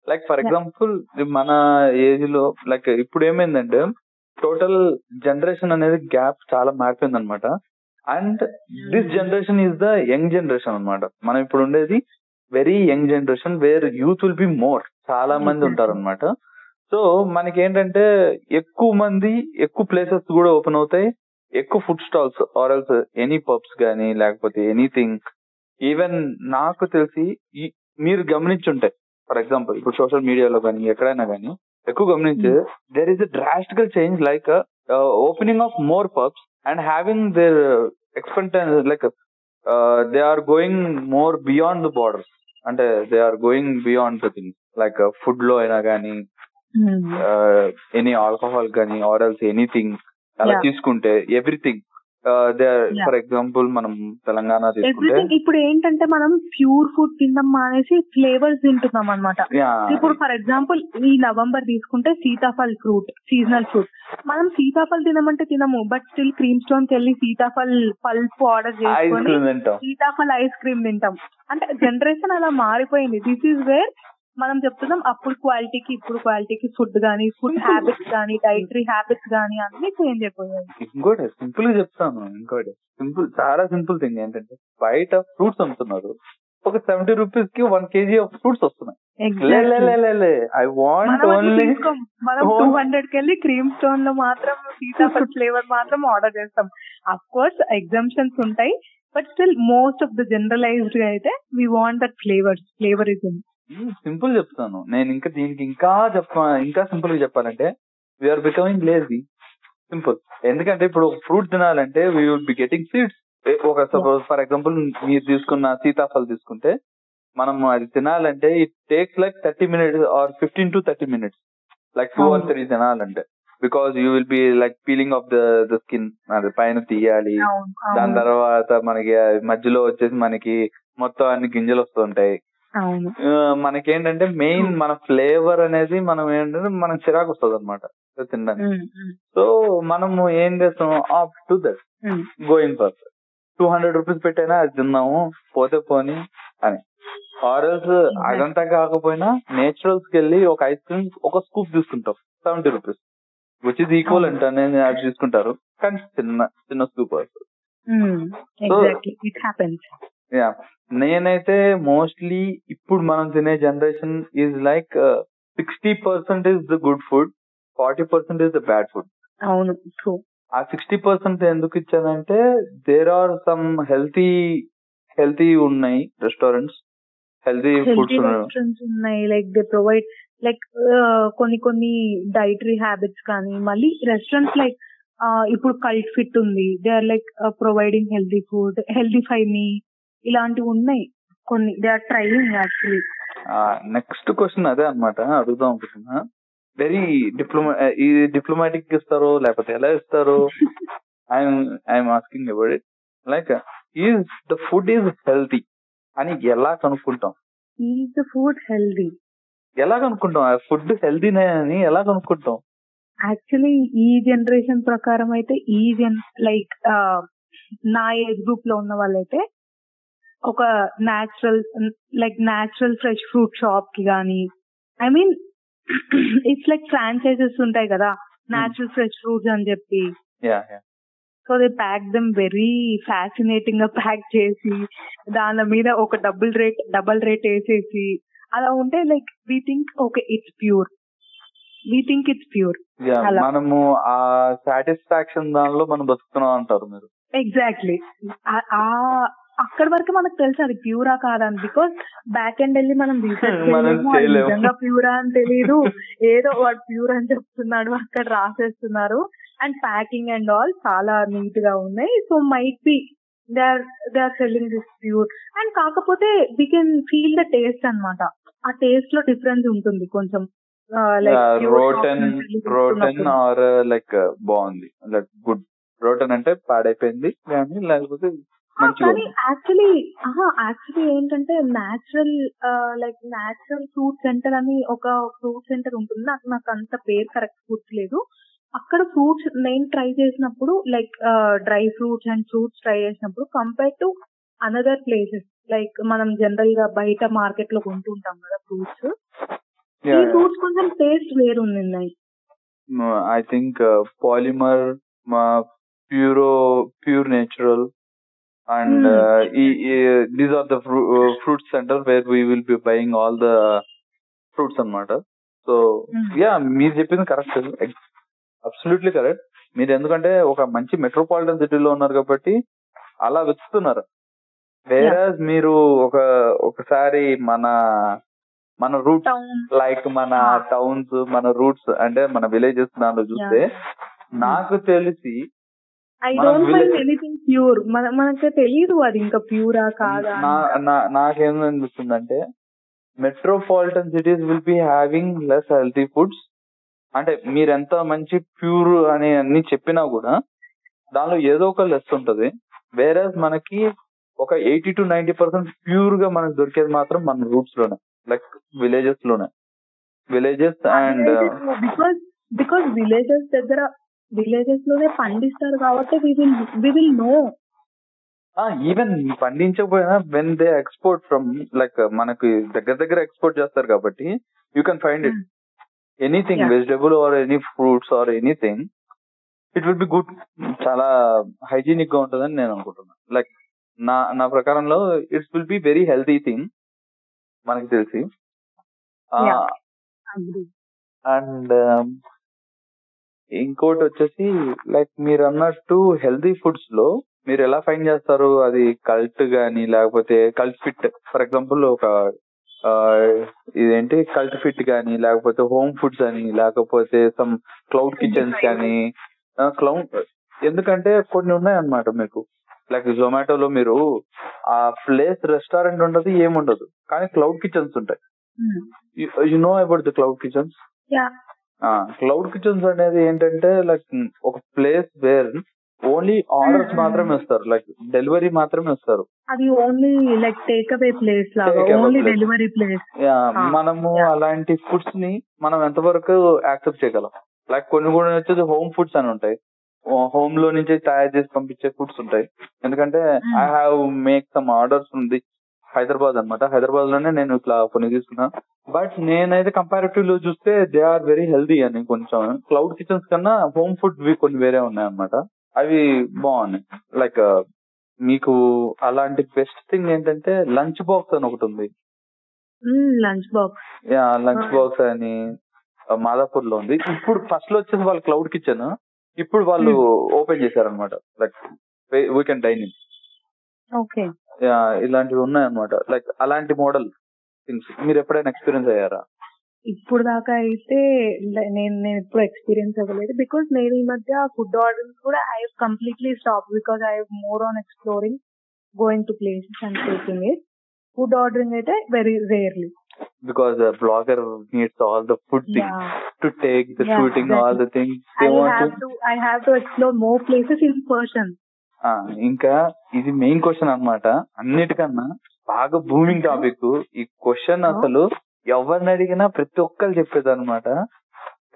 Like for. ఎగ్జాంపుల్ మన ఏజ్లో లైక్ ఇప్పుడు ఏమైందంటే టోటల్ జనరేషన్ అనేది గ్యాప్ చాలా మారిపోయింది అనమాట and this generation is the young generation అన్నమాట. మనం ఇప్పుడు ఉండేది very young generation where youth will be more చాలా మంది Exactly. ఉంటారు అనమాట సో మనకి ఏంటంటే ఎక్కువ మంది ఎక్కువ ప్లేసెస్ కూడా ఓపెన్ అవుతాయి. ఎక్కువ ఫుడ్ స్టాల్స్ ఆరల్స్ ఎనీ పబ్స్ గానీ లేకపోతే ఎనీథింగ్ ఈవెన్ నాకు తెలిసి మీరు గమనించుంటాయి ఫర్ ఎగ్జాంపుల్ ఇప్పుడు సోషల్ మీడియాలో కానీ ఎక్కడైనా కానీ ఎక్కువ గమనించి there is a drastical change like opening of more pubs and having their expenses like they are going more beyond the borders అంటే they are going beyond the thing like ఫుడ్లో అయినా కానీ ఎనీ ఆల్కహాల్ కానీ ఆరల్స్ ఎనీథింగ్ అలా. తీసుకుంటే ఎవ్రీథింగ్. ఫర్ ఎగ్జాంపుల్ మనం తెలంగాణ ఎవ్రీథింగ్ ఇప్పుడు ఏంటంటే మనం ప్యూర్ ఫుడ్ తినడం మానేసి ఫ్లేవర్స్ తింటున్నాం అనమాట. ఇప్పుడు ఫర్ ఎగ్జాంపుల్ ఈ నవంబర్ తీసుకుంటే సీతాఫల్ ఫ్రూట్ సీజనల్ ఫ్రూట్ మనం సీతాఫల్ తినమంటే తినము బట్ స్టిల్ క్రీమ్ స్టోన్కి వెళ్ళి సీతాఫల్ పల్ప్ ఆర్డర్ చేసుకొని సీతాఫల్ ఐస్ క్రీమ్ తింటాం. అంటే జనరేషన్ అలా మారిపోయింది. దిస్ ఈస్ వేర్ మనం చెప్తున్నాం అప్పుడు క్వాలిటీకి ఇప్పుడు క్వాలిటీకి ఫుడ్ గానీ ఫుడ్ హ్యాబిట్స్ గానీ డైటరీ హ్యాబిట్స్ గానీ అన్ని చేంజ్ అయిపోయాయి. ఇంకోటి సింపుల్గా చెప్తాను ఇంకోటి. సింపుల్ చాలా సింపుల్ థింగ్ ఏంటంటే బయట ఫ్రూట్స్ అమ్ముతున్నారు. ఒక సెవెంటీ రూపీస్కి వన్ కేజీ ఆఫ్ ఫ్రూట్స్ వస్తున్నాయి. I want only. మనం. టూ హండ్రెడ్కి వెళ్ళి క్రీమ్ స్టోన్లో మాత్రం సీతాఫల్ ఫ్లేవర్ మాత్రం ఆర్డర్ చేస్తాం. అఫ్ కోర్స్ ఎగ్జామ్షన్స్ ఉంటాయి but still most of the జనరలైజ్డ్గా అయితే we want that flavours flavourism simple చెప్తాను. నేను ఇంకా దీనికి ఇంకా చెప్ప ఇంకా సింపుల్గా చెప్పాలంటే వీఆర్ బికమింగ్ లేజీ సింపుల్ ఎందుకంటే ఇప్పుడు ఫ్రూట్ తినాలంటే we will be getting seeds ఒక సపోజ్ ఫర్ ఎగ్జాంపుల్ మీరు తీసుకున్న సీతాఫల్ తీసుకుంటే మనం అది తినాలంటే it takes like thirty minutes or fifteen to thirty minutes like two or. Three తినాలంటే. Because you will be like peeling off the the skin అది పైన తీయాలి. దాని తర్వాత మనకి మధ్యలో వచ్చేసి మనకి మొత్తం అన్ని గింజలు వస్తుంటాయి. మనకేంటంటే మెయిన్ మన ఫ్లేవర్ అనేది మనం ఏంటంటే మనకు చిరాకు వస్తుంది అనమాట తినడానికి సో మనము ఏం చేస్తాం up to that. Going for two hundred rupees పెట్టైనా అది తిన్నాము పోతే పోని అని. ఆర్ఎల్స్ అదంతా కాకపోయినా నేచురల్స్కి వెళ్ళి ఒక ఐస్ క్రీమ్ ఒక స్కూప్ తీసుకుంటాం seventy rupees. Which is equal అంట నేను అది తీసుకుంటారు. కానీ చిన్న చిన్న స్కూప్ వస్తుంది. యా నేనైతే మోస్ట్లీ ఇప్పుడు మనం తినే generation is like sixty percent is the good food forty percent is the bad food అవును ట్రూ ఆ సిక్స్టీ పర్సెంట్ ఎందుకు ఇచ్చానంటే there are some healthy healthy ఉన్నాయి రెస్టారెంట్స్ హెల్తీ ఫుడ్స్ ఉన్నాయి. లైక్ దే ప్రొవైడ్ లైక్ కొన్ని కొన్ని డైటరీ హ్యాబిట్స్ కానీ మళ్ళీ రెస్టారెంట్స్ లైక్ ఇప్పుడు కల్ట్ ఫిట్ ఉంది. They are like providing healthy food HealthifyMe ఇలాంటివి ఉన్నాయి. కొన్ని they are trying actually next question అదే అన్నమాట. అడుగుదాం అనుకుంటున్నా. వెరీ డిప్లొమా ఇది డిప్లొమాటిక్ ఇస్తారో లేకపోతే ఎలా ఇస్తారో? I'm I'm asking about it like is the food is healthy అని ఎలా కనుక్కుంటాం? ఈజ్ ద ఫుడ్ హెల్దీ ఎలా కనుక్కుంటాం? ఆ ఫుడ్ హెల్దీనే అని ఎలా కనుక్కుంటాం? యాక్చువల్లీ ఈ జనరేషన్ ప్రకారం అయితే ఈ జన్ లైక్ నా ఏజ్ గ్రూప్లో ఉన్న వాళ్ళైతే ఒక natural like natural fresh fruit షాప్కి గానీ I mean it's like franchises ఉంటాయి కదా నాచురల్ ఫ్రెష్ ఫ్రూట్స్ అని చెప్పి. So they pack them very ఫ్యాసినేటింగ్గా pack చేసి దాని మీద ఒక డబుల్ రేట్ డబుల్ రేట్ వేసేసి అలా ఉంటే like we think okay it's pure we think it's pure. మనము ఆ సాటిస్ఫాక్షన్ దానిలో మనం బతుకుతున్నాం అంటారు మీరు. ఎగ్జాక్ట్లీ అక్కడ వరకు మనకు తెలుసు అది ప్యూరా కాదని. బికాస్ బ్యాక్ ఎండ్ వెళ్ళి మనం. నిజంగా ప్యూరా అని తెలియదు ఏదో వాడు ప్యూర్ అని చెప్తున్నాడు అక్కడ రాసేస్తున్నారు. అండ్ ప్యాకింగ్ అండ్ ఆల్ చాలా నీట్గా ఉన్నాయి. So might be they are they are selling this pure and కాకపోతే we can feel the taste అన్నమాట. ఆ టేస్ట్లో డిఫరెన్స్ ఉంటుంది కొంచెం. Like rotten rotten or like బాగుంది. లైక్ గుడ్ రోటన్ అంటే పాడైపోయింది కానీ లేకపోతే కానీ. యాక్చువల్లీ యాక్చువల్లీ ఏంటంటే natural like natural fruit centre అని ఒక ఫ్రూట్ సెంటర్ ఉంటుంది నాకు నాకు అంత పేరు కరెక్ట్ గుర్తులేదు అక్కడ ఫ్రూట్స్ నేను ట్రై చేసినప్పుడు like dry fruits and fruits try చేసినప్పుడు compare to another places like మనం జనరల్గా బయట మార్కెట్లో కొంటుంటాం కదా ఫ్రూట్స్ ఈ. ఫ్రూట్స్ కొంచెం టేస్ట్ వేరు ఉన్నాయి ఐ థింక్ పాలిమర్ మా Puro pure natural and Hmm. These are the fruit centre where we will be buying all the fruits అన్నమాట. సో. యా మీరు చెప్పింది కరెక్ట్ అబ్సల్యూట్లీ కరెక్ట్ మీరు ఎందుకంటే ఒక మంచి మెట్రోపాలిటన్ సిటీలో ఉన్నారు కాబట్టి అలా వెతుకుతున్నారు. వేరే మీరు ఒక ఒకసారి మన మన రూట్స్ లైక్ మన Ah. టౌన్స్ మన రూట్స్ అంటే మన విలేజెస్ దాంట్లో చూస్తే నాకు తెలిసి I don't mind anything pure మన మనకి తెలియదు అది ఇంకా ప్యూరా కాదా అని. నా- నా- నాకేమనిపిస్తుందంటే metropolitan cities will be having less healthy foods అంటే మీరు ఎంత మంచి ప్యూర్ అని అన్ని చెప్పినా కూడా దానిలో ఏదో ఒక లెస్ ఉంటది. వేరే మనకి ఒక ఎయిటీ టు నైన్టీ పర్సెంట్ ప్యూర్గా మనకు దొరికేది మాత్రం మన రూట్స్లోనే. Like విలేజెస్లోనే. Villages and because because villages దగ్గర విలేజెస్లోనే పండిస్తారు కాబట్టి we will we will know even పండించకపోయినా when they export from like మనకి దగ్గర దగ్గర ఎక్స్పోర్ట్ చేస్తారు కాబట్టి you can find it anything. Vegetable or any fruits or anything it will be good చాలా హైజీనిక్గా ఉంటుందని నేను అనుకుంటున్నాను. లైక్ నా నా ప్రకారంలో it's will be very healthy thing మనకి తెలిసి. అండ్ ఇంకోటి వచ్చేసి లైక్ మీరు అన్నట్టు హెల్తీ ఫుడ్స్లో మీరు ఎలా ఫైన్ చేస్తారు? అది కల్ట్ గానీ లేకపోతే కల్ట్ ఫిట్ ఫర్ ఎగ్జాంపుల్ ఒక ఇదేంటి? కల్ట్ ఫిట్ గానీ లేకపోతే హోమ్ ఫుడ్స్ అని లేకపోతే సమ్ క్లౌడ్ కిచెన్స్ కానీ క్లౌడ్ ఎందుకంటే కొన్ని ఉన్నాయన్నమాట మీకు. లైక్ జొమాటోలో మీరు ఆ ప్లేస్ రెస్టారెంట్ ఉండదు ఏముండదు. కానీ క్లౌడ్ కిచెన్స్ ఉంటాయి. You know about the cloud kitchens cloud kitchens అనేది ఏంటంటే లైక్ ఒక ప్లేస్ వేర్ ఓన్లీ ఆర్డర్స్. మాత్రమే ఇస్తారు లైక్ డెలివరీ మాత్రమే ఇస్తారు అది only like take away place లాగా ఓన్లీ. డెలివరీ ప్లేస్ మనము. అలాంటి ఫుడ్స్ని మనం ఎంతవరకు యాక్సెప్ట్ చేయగలం లైక్ కొన్ని కూడా వచ్చేసి హోమ్ ఫుడ్స్ అని ఉంటాయి హోమ్లో నుంచి తయారు చేసి పంపించే ఫుడ్స్ ఉంటాయి ఎందుకంటే. I have make some orders ఉంది హైదరాబాద్ అన్నమాట. హైదరాబాద్లోనే నేను ఇట్లా కొన్ని తీసుకున్నా. బట్ నేనైతే కంపారిటివ్లో చూస్తే దే ఆర్ వెరీ హెల్దీ అని కొంచెం. క్లౌడ్ కిచెన్స్ కన్నా హోమ్ ఫుడ్ కొన్ని వేరే ఉన్నాయి అన్నమాట అవి బాగున్నాయి. లైక్ మీకు అలాంటి బెస్ట్ థింగ్ ఏంటంటే లంచ్ బాక్స్ అని ఒకటి ఉంది. Lunch box yeah lunch. Box అని మాదాపూర్లో ఉంది. ఇప్పుడు ఫస్ట్లో వచ్చేసి వాళ్ళు క్లౌడ్ కిచెన్ ఇప్పుడు వాళ్ళు ఓపెన్ చేశారనమాట like we can dine in okay ఇలాంటివి ఉన్నాయన్నమాట. లైక్ అలాంటి మోడల్ థింగ్స్ మీరు ఎప్పుడైనా ఎక్స్పీరియన్స్ అయ్యారా? ఇప్పుడు దాకా అయితే నేను నేను ఎప్పుడు ఎక్స్పీరియన్స్ అవ్వలేదు. బికాస్ నేను ఈ మధ్య ఫుడ్ ఆర్డర్స్ కూడా I completely stop because I more on exploring going to places and taking it food ordering అయితే very rarely because blogger needs all the food things to take the Yeah, shooting all the things I have to I have to explore more places in person ఇంకా ఇది మెయిన్ క్వశ్చన్ అన్నమాట. అన్నిటికన్నా బాగా బూమింగ్ టాపిక్ ఈ క్వశ్చన్ అసలు ఎవరిని అడిగినా ప్రతి ఒక్కరు చెప్పేది అనమాట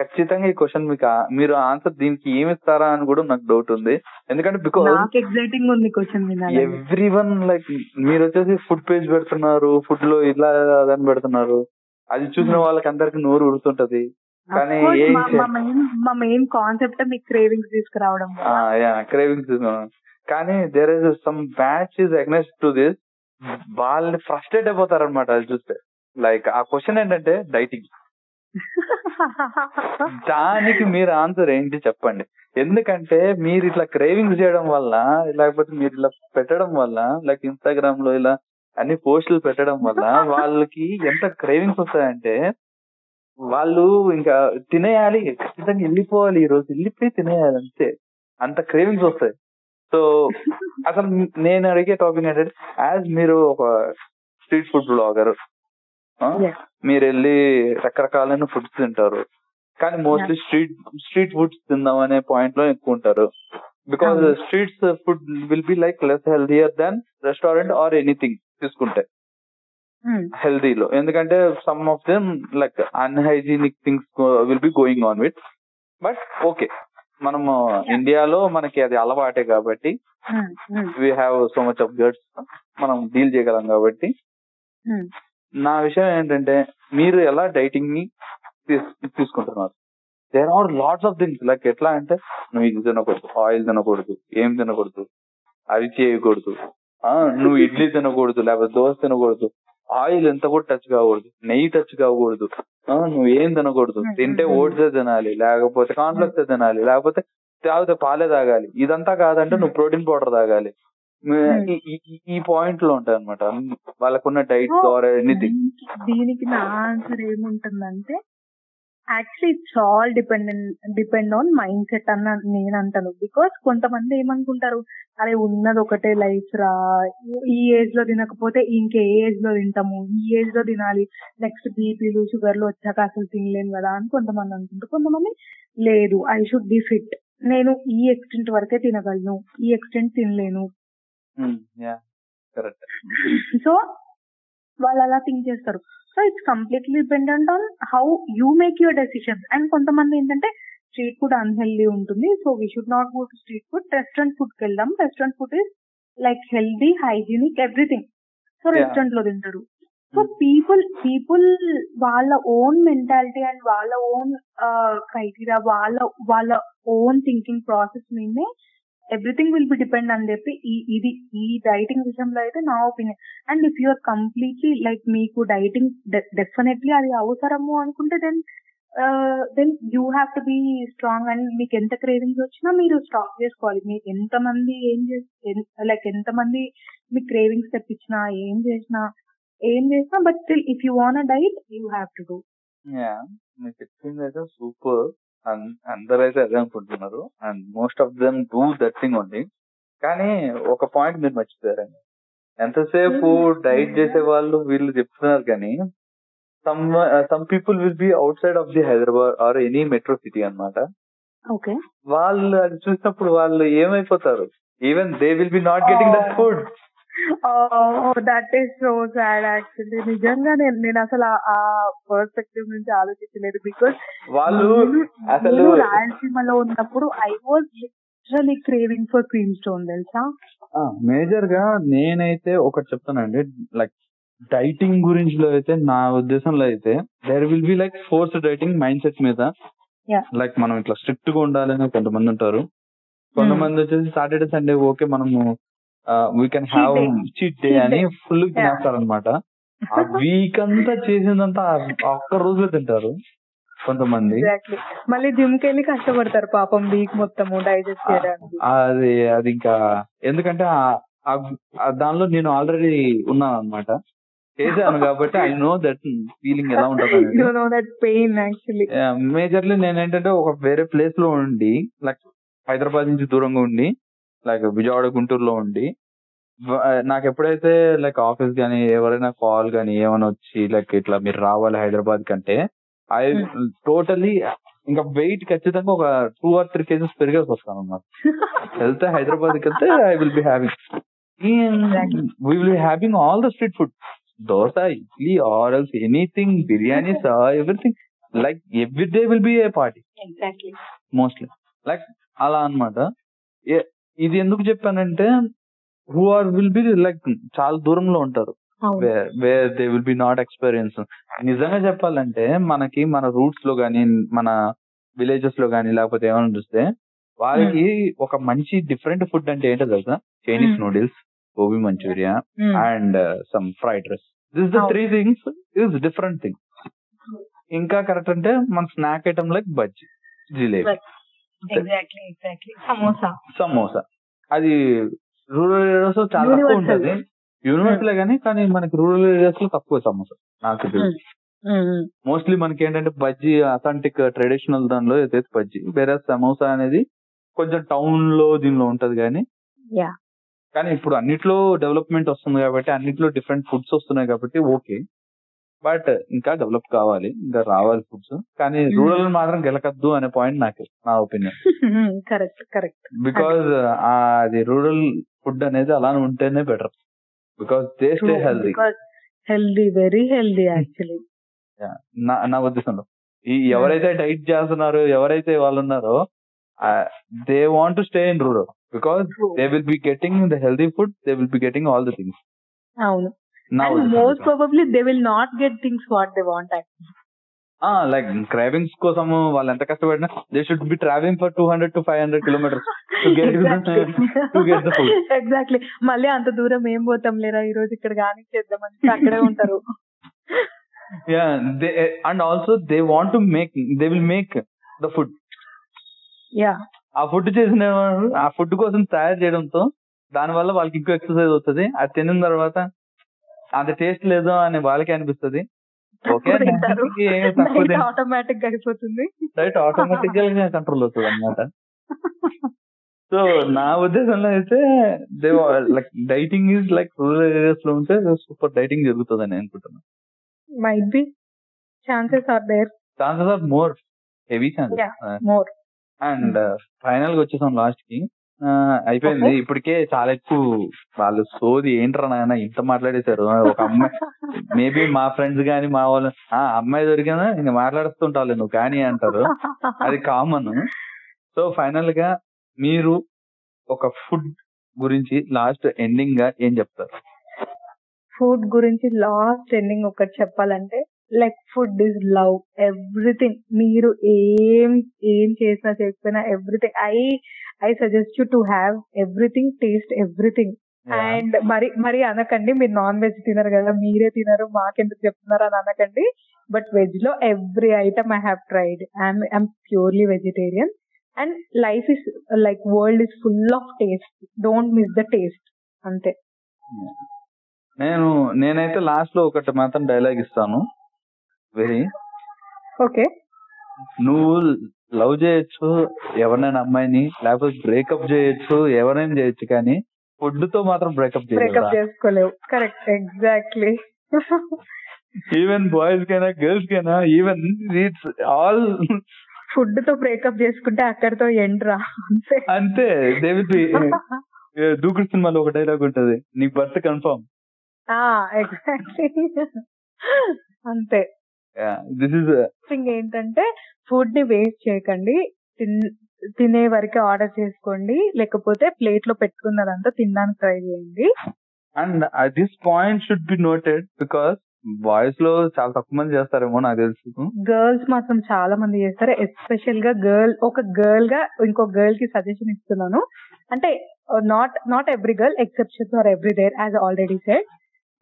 ఖచ్చితంగా ఈ క్వశ్చన్ మీకు మీరు ఆన్సర్ దీనికి ఏమి ఇస్తారా అని కూడా నాకు డౌట్ ఉంది. ఎందుకంటే బికాస్ ఎగ్జైటింగ్ ఉంది క్వశ్చన్ ఎవ్రీ వన్ లైక్ మీరు వచ్చేసి ఫుడ్ పేజ్ పెడుతున్నారు ఫుడ్లో ఇలా అదని పెడుతున్నారు. అది చూసిన Hmm. వాళ్ళకి అందరికి నోరు ఉడుతుంటది కానీ ఏ మా మెయిన్ కాన్సెప్ట్ మీకు క్రేవింగ్స్ తీసుకురావడం క్రేవింగ్స్ కానీ there is some batch is against to this వాళ్ళని ఫ్రస్ట్రేట్ అయిపోతారు అనమాట అది చూస్తే. లైక్ ఆ క్వశ్చన్ ఏంటంటే డైటింగ్ దానికి మీరు ఆన్సర్ ఏంటి చెప్పండి. ఎందుకంటే మీరు ఇట్లా క్రేవింగ్స్ చేయడం వల్ల లేకపోతే మీరు ఇలా పెట్టడం వల్ల లైక్ ఇన్స్టాగ్రామ్లో ఇలా అన్ని పోస్టులు పెట్టడం వల్ల వాళ్ళకి ఎంత క్రేవింగ్స్ వస్తాయంటే వాళ్ళు ఇంకా తినేయాలి ఖచ్చితంగా వెళ్ళిపోవాలి ఈ రోజు. వెళ్ళిపోయి తినేయాలి అంతే. అంత క్రేవింగ్స్ వస్తాయి. సో అసలు నేను అడిగే టాపిక్ ఏంటంటే యాజ్ మీరు ఒక స్ట్రీట్ ఫుడ్ బ్లాగర్. మీరు వెళ్ళి రకరకాలైన ఫుడ్స్ తింటారు. కానీ మోస్ట్లీ స్ట్రీట్ స్ట్రీట్ ఫుడ్స్ తిందాం అనే పాయింట్లో ఎక్కువ ఉంటారు because. Streets food will be like less healthier than restaurant or anything తీసుకుంటే. Hmm. హెల్దీలో ఎందుకంటే some of them like unhygienic things will be going on with but okay మనము ఇండియాలో మనకి అది అలవాటే కాబట్టి. We have so much of guards మనం డీల్ చేయగలం కాబట్టి Hmm. నా విషయం ఏంటంటే మీరు ఎలా డైటింగ్ని తీస్- తీసుకుంటున్నారు there are lots of things like ఎట్లా అంటే నువ్వు ఇది తినకూడదు ఆయిల్ తినకూడదు ఏం తినకూడదు అవి చేయకూడదు నువ్వు ఇడ్లీ తినకూడదు లేకపోతే దోశ తినకూడదు ఆయిల్ ఎంత కూడా టచ్ కాకూడదు. నెయ్యి టచ్ కాకూడదు. నువ్వు ఏం తినకూడదు. తింటే ఓట్సే తినాలి. లేకపోతే కాన్ఫ్లెక్స్ తినాలి. లేకపోతే తాగితే పాలే తాగాలి. ఇదంతా కాదంటే నువ్వు ప్రోటీన్ పౌడర్ తాగాలి. ఈ- పాయింట్లో ఉంటాయి అనమాట వాళ్ళకున్న డైట్ ఆర్ ఎనీథింగ్. దీనికి- దీనికి నా ఆన్సర్ ఏముంటుందంటే actually it's all dependent depend on mindset అన్న నేను అంటాను. బికాస్ కొంతమంది ఏమనుకుంటారు అరే ఉన్నది ఒకటే లైఫ్ రా. ఈ ఏజ్లో తినకపోతే ఇంకే ఏజ్లో తింటాము. ఈ ఏజ్లో తినాలి. నెక్స్ట్ బీపీలు షుగర్లు వచ్చాక అసలు తినలేను కదా అని కొంతమంది అనుకుంటారు. కొంతమంది లేదు ఐ షుడ్ బి ఫిట్ నేను ఈ ఎక్స్టెంట్ వరకే తినగలను. ఈ ఎక్స్టెంట్ తినలేను. సో వాళ్ళు అలా థింక్ చేస్తారు. So it's completely dependent on how you make your decisions and కొంతమంది ఏంటంటే స్ట్రీట్ ఫుడ్ అన్హెల్దీ ఉంటుంది. So we should not go to street food restaurant ఫుడ్కి వెళ్దాం. Restaurant food is like healthy hygienic everything so. రెస్టారెంట్లో తింటారు. సో పీపుల్ పీపుల్ వాళ్ళ ఓన్ మెంటాలిటీ అండ్ వాళ్ళ ఓన్ క్రైటీరియా వాళ్ళ వాళ్ళ ఓన్ థింకింగ్ ప్రాసెస్ మీదే ఎవ్రీథింగ్ విల్ బి డిపెండ్ అని చెప్పి ఈ ఇది ఈ డైటింగ్ విషయంలో అయితే నా opinion and if you're completely like మీకు డైటింగ్ డెఫినెట్లీ అది అవసరము అనుకుంటే then then you have to be strong and మీకు ఎంత క్రేవింగ్స్ వచ్చినా మీరు స్టాప్ చేసుకోవాలి. మీకు ఎంత మంది ఏం లైక్ ఎంత మంది మీకు క్రేవింగ్స్ తెప్పించినా ఏం చేసినా ఏం చేసినా but still if you want diet you have to do మీరు చెప్పింది అయితే సూపర్ అందరూ అయితే అదే అనుకుంటున్నారు. And most of them do that thing only. కానీ ఒక పాయింట్ మీరు మర్చిపోయారండి. ఎంతసేపు Hmm. డైట్ చేసే వాళ్ళు వీళ్ళు చెప్తున్నారు కానీ some some people will be outside of the Hyderabad or any metro city అన్నమాట. ఓకే. వాళ్ళు అది చూసినప్పుడు వాళ్ళు ఏమైపోతారు? Even they will be not getting that Oh. Food. That is so sad actually నిజంగా నేను నేను అసలు ఆ- పర్స్పెక్టివ్ నుంచి ఆలోచించలేదు బికాస్ వాళ్ళు అసలు రాయలసీమలో ఉన్నప్పుడు I was literally craving for cream stone తెలుసా? మేజర్గా నేనైతే ఒకటి చెప్తానండి. లైక్ డైటింగ్ గురించి లో అయితే నా ఉద్దేశంలో అయితే there will be like force dieting mindset మీద Yeah. లైక్ మనం ఇట్లా స్ట్రిక్ట్గా ఉండాలని కొంతమంది ఉంటారు. కొంతమంది వచ్చేసి సాటర్డే సండే ఓకే మనము we can have. Cheat day Cheat అని day. ఫుల్ తినేస్తారు అనమాట ఆ వీక్ అంతా చేసిందంతా ఒక్క రోజులో తింటారు కొంతమంది. మళ్ళీ జిమ్కి వెళ్ళి కష్టపడతారు పాపం వీక్ మొత్తము డైజెస్ట్ చేయడానికి. అది అది ఇంకా ఎందుకంటే దానిలో నేను ఆల్రెడీ ఉన్నాను అనమాట చేశాను కాబట్టి ఐ నో దట్ ఫీలింగ్ ఎలా ఉంటుంది మేజర్లీ నేను ఏంటంటే ఒక వేరే ప్లేస్లో ఉండి లైక్ హైదరాబాద్ నుంచి దూరంగా ఉండి లైక్ విజయవాడ గుంటూరులో ఉండి నాకు ఎప్పుడైతే లైక్ ఆఫీస్ గానీ ఎవరైనా కాల్ గానీ ఏమైనా వచ్చి లైక్ ఇట్లా మీరు రావాలి హైదరాబాద్ కంటే ఐ టోటలీ ఇంకా వెయిట్ ఖచ్చితంగా ఒక టూ ఆర్ త్రీ కేజెస్ పెరిగేసి వస్తాను అన్నమాట వెళ్తే హైదరాబాద్కి వెళ్తే I will be having we will be having all the street food dosa idli or else anything biryanis everything like every day will be a party mostly like అలా అన్నమాట. ఏ- ఇది ఎందుకు చెప్పానంటే who are will be like చాలా దూరంలో ఉంటారు. Where they will be not experience నిజంగా చెప్పాలంటే మనకి మన రూట్స్లో గానీ మన విలేజెస్లో గానీ లేకపోతే ఏమైనా చూస్తే వాళ్ళకి ఒక మంచి డిఫరెంట్ ఫుడ్ అంటే ఏంటో తెలుసా? Chinese Hmm. Noodles gobi manchurian. And some fried rice this the. Three things is different thing ఇంకా కరెక్ట్ అంటే మన snack item like bajji jalebi exactly exactly samosa. Samosa. అది రూరల్ ఏరియాస్లో చాలా తక్కువ. ఉంటది. యూనివర్సల్ గానీ కానీ మనకి రూరల్ ఏరియాస్లో తక్కువ సమోసా నాకు తెలిసి. మోస్ట్లీ మనకి ఏంటంటే బజ్జీ అథెంటిక్ ట్రెడిషనల్ దానిలో అయితే బజ్జీ. వేరే సమోసా అనేది కొంచెం టౌన్లో దీనిలో ఉంటది కానీ. కానీ ఇప్పుడు అన్నిట్లో డెవలప్మెంట్ వస్తుంది కాబట్టి అన్నిట్లో డిఫరెంట్ ఫుడ్స్ వస్తున్నాయి కాబట్టి ఓకే బట్ ఇంకా డెవలప్ కావాలి ఇంకా రావాలి ఫుడ్స్. కానీ. రూరల్ మాత్రం గెలకద్దు అనే పాయింట్ నాకు నా ఒపీనియన్. Correct correct. బికాజ్ అది రూరల్ ఫుడ్ అనేది అలానే ఉంటేనే better. Because they stay healthy. Because healthy very healthy actually. నా నా ఉద్దేశంలో. ఈ ఎవరైతే డైట్ చేస్తున్నారో ఎవరైతే వాళ్ళు ఉన్నారో they want to stay in rural. Because they will be getting the healthy food they will be getting all the things. అవును. నా and most probably they will not get things what they want like cravings కోసం వాళ్ళు ఎంత కష్టపడినా they should be travelling for two hundred to five hundred kilometres to get to get the food. Exactly మళ్ళీ అంత దూరం ఏం పోతాం లేరా? ఈ రోజు ఇక్కడ కానీ చేద్దామని అక్కడే ఉంటారు. Yeah they and also they want to make they will make the food yeah ఆ ఫుడ్ చేసిన ఆ ఫుడ్ కోసం తయారు చేయడంతో దాని వల్ల వాళ్ళకి ఇంకో ఎక్సర్సైజ్ అవుతుంది అది తిన్న తర్వాత అంత టేస్ట్ లేదు అని వాళ్ళకి అనిపిస్తుంది. ఓకే ఆటోమేటిక్ అయిపోతుంది. రైట్ ఆటోమేటిక్గా కంట్రోల్ అవుతుంది అనమాట సో నా ఉద్దేశంలో అయితే they like dieting is like rural ఏరియాస్లో ఉంటే సూపర్ డైటింగ్ జరుగుతుంది అని అనుకుంటున్నాను might be chances are there chances are more heavy. Chances more and ఫైనల్గా వచ్చేసాం లాస్ట్కి అయిపోయింది. ఇప్పటికే చాలా ఎక్కువ వాళ్ళు సోది ఏంట్రా నాయన ఇంత మాట్లాడేశారు? ఒక అమ్మాయి మేబీ మా ఫ్రెండ్స్ గాని మా వాళ్ళు ఆ అమ్మాయి దొరికినా ఇంక మాట్లాడుతుంటావు నువ్వు కానీ అంటారు. అది కామన్. సో ఫైనల్గా మీరు ఒక ఫుడ్ గురించి లాస్ట్ ఎండింగ్గా ఏం చెప్తారు? ఫుడ్ గురించి లాస్ట్ ఎండింగ్ ఒకటి చెప్పాలంటే like food is love. Everything. మీరు ఏం ఏం చేసినా చేయకపోయినా everything. I I suggest you to have everything taste everything and మరి మరి అనకండి మీరు నాన్ వెజ్ తినరు కదా మీరే తినరు మాకెందుకు చెప్తున్నారు అని అనకండి. బట్ వెజ్లో every item I have tried I'm I'm purely vegetarian and life is like world is full of taste don't miss the taste అంతే. నేను నేనైతే లాస్ట్లో ఒకటి మాత్రం డైలాగ్ ఇస్తాను. వెరీ ఓకే నువ్వు లవ్ చేయొచ్చు ఎవరినైనా అమ్మాయిని లేకపోతే బ్రేకప్ చేయొచ్చు ఎవరైనా చేయొచ్చు కానీ ఫుడ్తో మాత్రం బ్రేకప్ బ్రేకప్ చేసుకోలేవు. కరెక్ట్ ఎగ్జాక్ట్లీ ఈవెన్ బాయ్స్ కైనా గర్ల్స్ కైనా ఈవెన్ ఇట్స్ ఆల్ ఫుడ్తో బ్రేకప్ చేసుకుంటే అక్కడితో ఎండ్ రా. అంతే. అంతే. దేవి దూకుడు సినిమాలో ఒక డైలాగ్ ఉంటది. నీకు బర్త్ కన్ఫర్మ్ ఎగ్జాక్ట్లీ అంతే. దిస్ ఇస్ థింగ్ ఏంటంటే ఫుడ్ని వేస్ట్ చేయకండి. తిన్- వరకు ఆర్డర్ చేసుకోండి. లేకపోతే ప్లేట్లో పెట్టుకున్నదంతా తినడానికి ట్రై చేయండి. And this point should be noted because బాయ్స్లో చాలా తక్కువ మంది చేస్తారేమో నాకు తెలుసు. గర్ల్స్ మాత్రం చాలా మంది చేస్తారు. ఎస్పెషల్గా గర్ల్ ఒక గర్ల్గా ఇంకో గర్ల్కి సజెషన్ ఇస్తున్నాను. అంటే not not every girl exceptions are every there as already said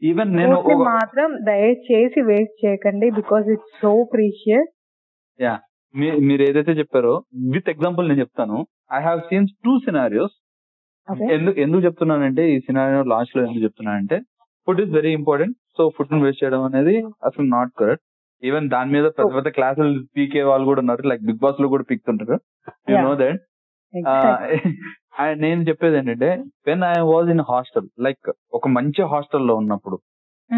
even నేను మాత్రం దయచేసి వేస్ట్ చేయకండి because it's so precious yeah. మీరు ఏదైతే చెప్పారో విత్ ఎగ్జాంపుల్ నేను చెప్తాను. I have scenes two scenarios ఎందుకు ఎందుకు చెప్తున్నానంటే ఈ సినారియో లాస్ట్లో ఎందుకు చెప్తున్నానంటే food is very important so ఫుడ్ని వేస్ట్ చేయడం అనేది అసలు నాట్ కరెక్ట్ ఈవెన్ దాని మీద పెద్ద పెద్ద క్లాసులు పీకే వాళ్ళు కూడా ఉన్నారు. లైక్ బిగ్ బాస్లో కూడా పీక్తుంటారు. యూ. నో దట్ నేను చెప్పేది ఏంటంటే when I was in hostel like ఒక మంచి హాస్టల్లో ఉన్నప్పుడు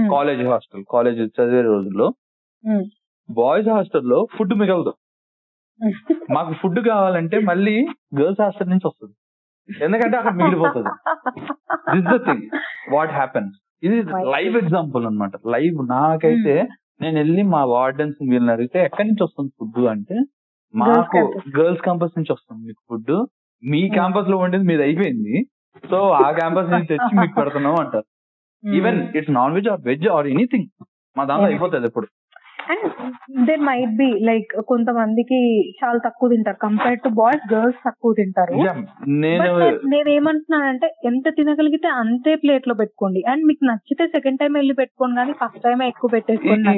కాలేజ్ హాస్టల్ కాలేజ్ చదివే రోజుల్లో Hmm. బాయ్స్ హాస్టల్లో ఫుడ్ మిగలదు. మాకు ఫుడ్ కావాలంటే మళ్ళీ గర్ల్స్ హాస్టల్ నుంచి వస్తుంది. ఎందుకంటే అక్కడ మిగిలిపోతుంది. This the thing what happens ఇది లైవ్ ఎగ్జాంపుల్ అన్నమాట. లైవ్ నాకైతే నేను వెళ్ళి మా వార్డెన్స్ వీళ్ళని అడిగితే ఎక్కడి నుంచి వస్తుంది ఫుడ్ అంటే మాకు. గర్ల్స్ క్యాంపస్ నుంచి వస్తుంది మీకు ఫుడ్ మీ క్యాంపస్లో ఉండేది మీది అయిపోయింది. సో ఆ క్యాంపస్ నుంచి తెచ్చి మీకు పెడుతున్నాం అంటారు. Even it's non veg or veg or anything మా దాంట్లో. అయిపోతుంది ఇప్పుడు and there might be like కొంతమందికి చాలా తక్కువ తింటారు. కంపేర్ టు బాయ్స్ గర్ల్స్ తక్కువ తింటారు. నేను But నేను ఏమంటున్నానంటే ఎంత తినగలిగితే అంతే ప్లేట్లో పెట్టుకోండి. అండ్ మీకు నచ్చితే సెకండ్ టైం వెళ్ళి పెట్టుకోండి కానీ ఫస్ట్ టైం ఎక్కువ పెట్టేసుకోండి.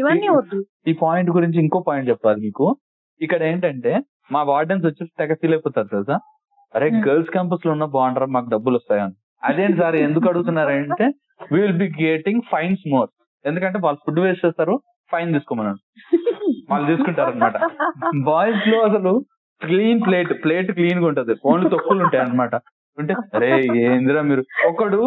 ఇవన్నీ వద్దు. ఈ పాయింట్ గురించి ఇంకో పాయింట్ చెప్పాలి మీకు. ఇక్కడ ఏంటంటే మా వార్డెన్స్ వచ్చి తెగ ఫీల్ అయిపోతారు తెలుసా? అరే Hmm. గర్ల్స్ క్యాంపస్లో ఉన్న బాగుంటారా మాకు డబ్బులు వస్తాయని. అదేంటి సార్ ఎందుకు అడుగుతున్నారంటే will be getting fines more ఎందుకంటే వాళ్ళు ఫుడ్ వేస్ట్ చేస్తారు ఫైన్ తీసుకోమన్నారు. వాళ్ళు తీసుకుంటారు అనమాట బాయ్స్లో అసలు క్లీన్ ప్లేట్ ప్లేట్ క్లీన్గా ఉంటది. ఓన్లీ తొక్కులు ఉంటాయి అన్నమాట ఉంటే అరే ఏందిరా మీరు? ఒకడు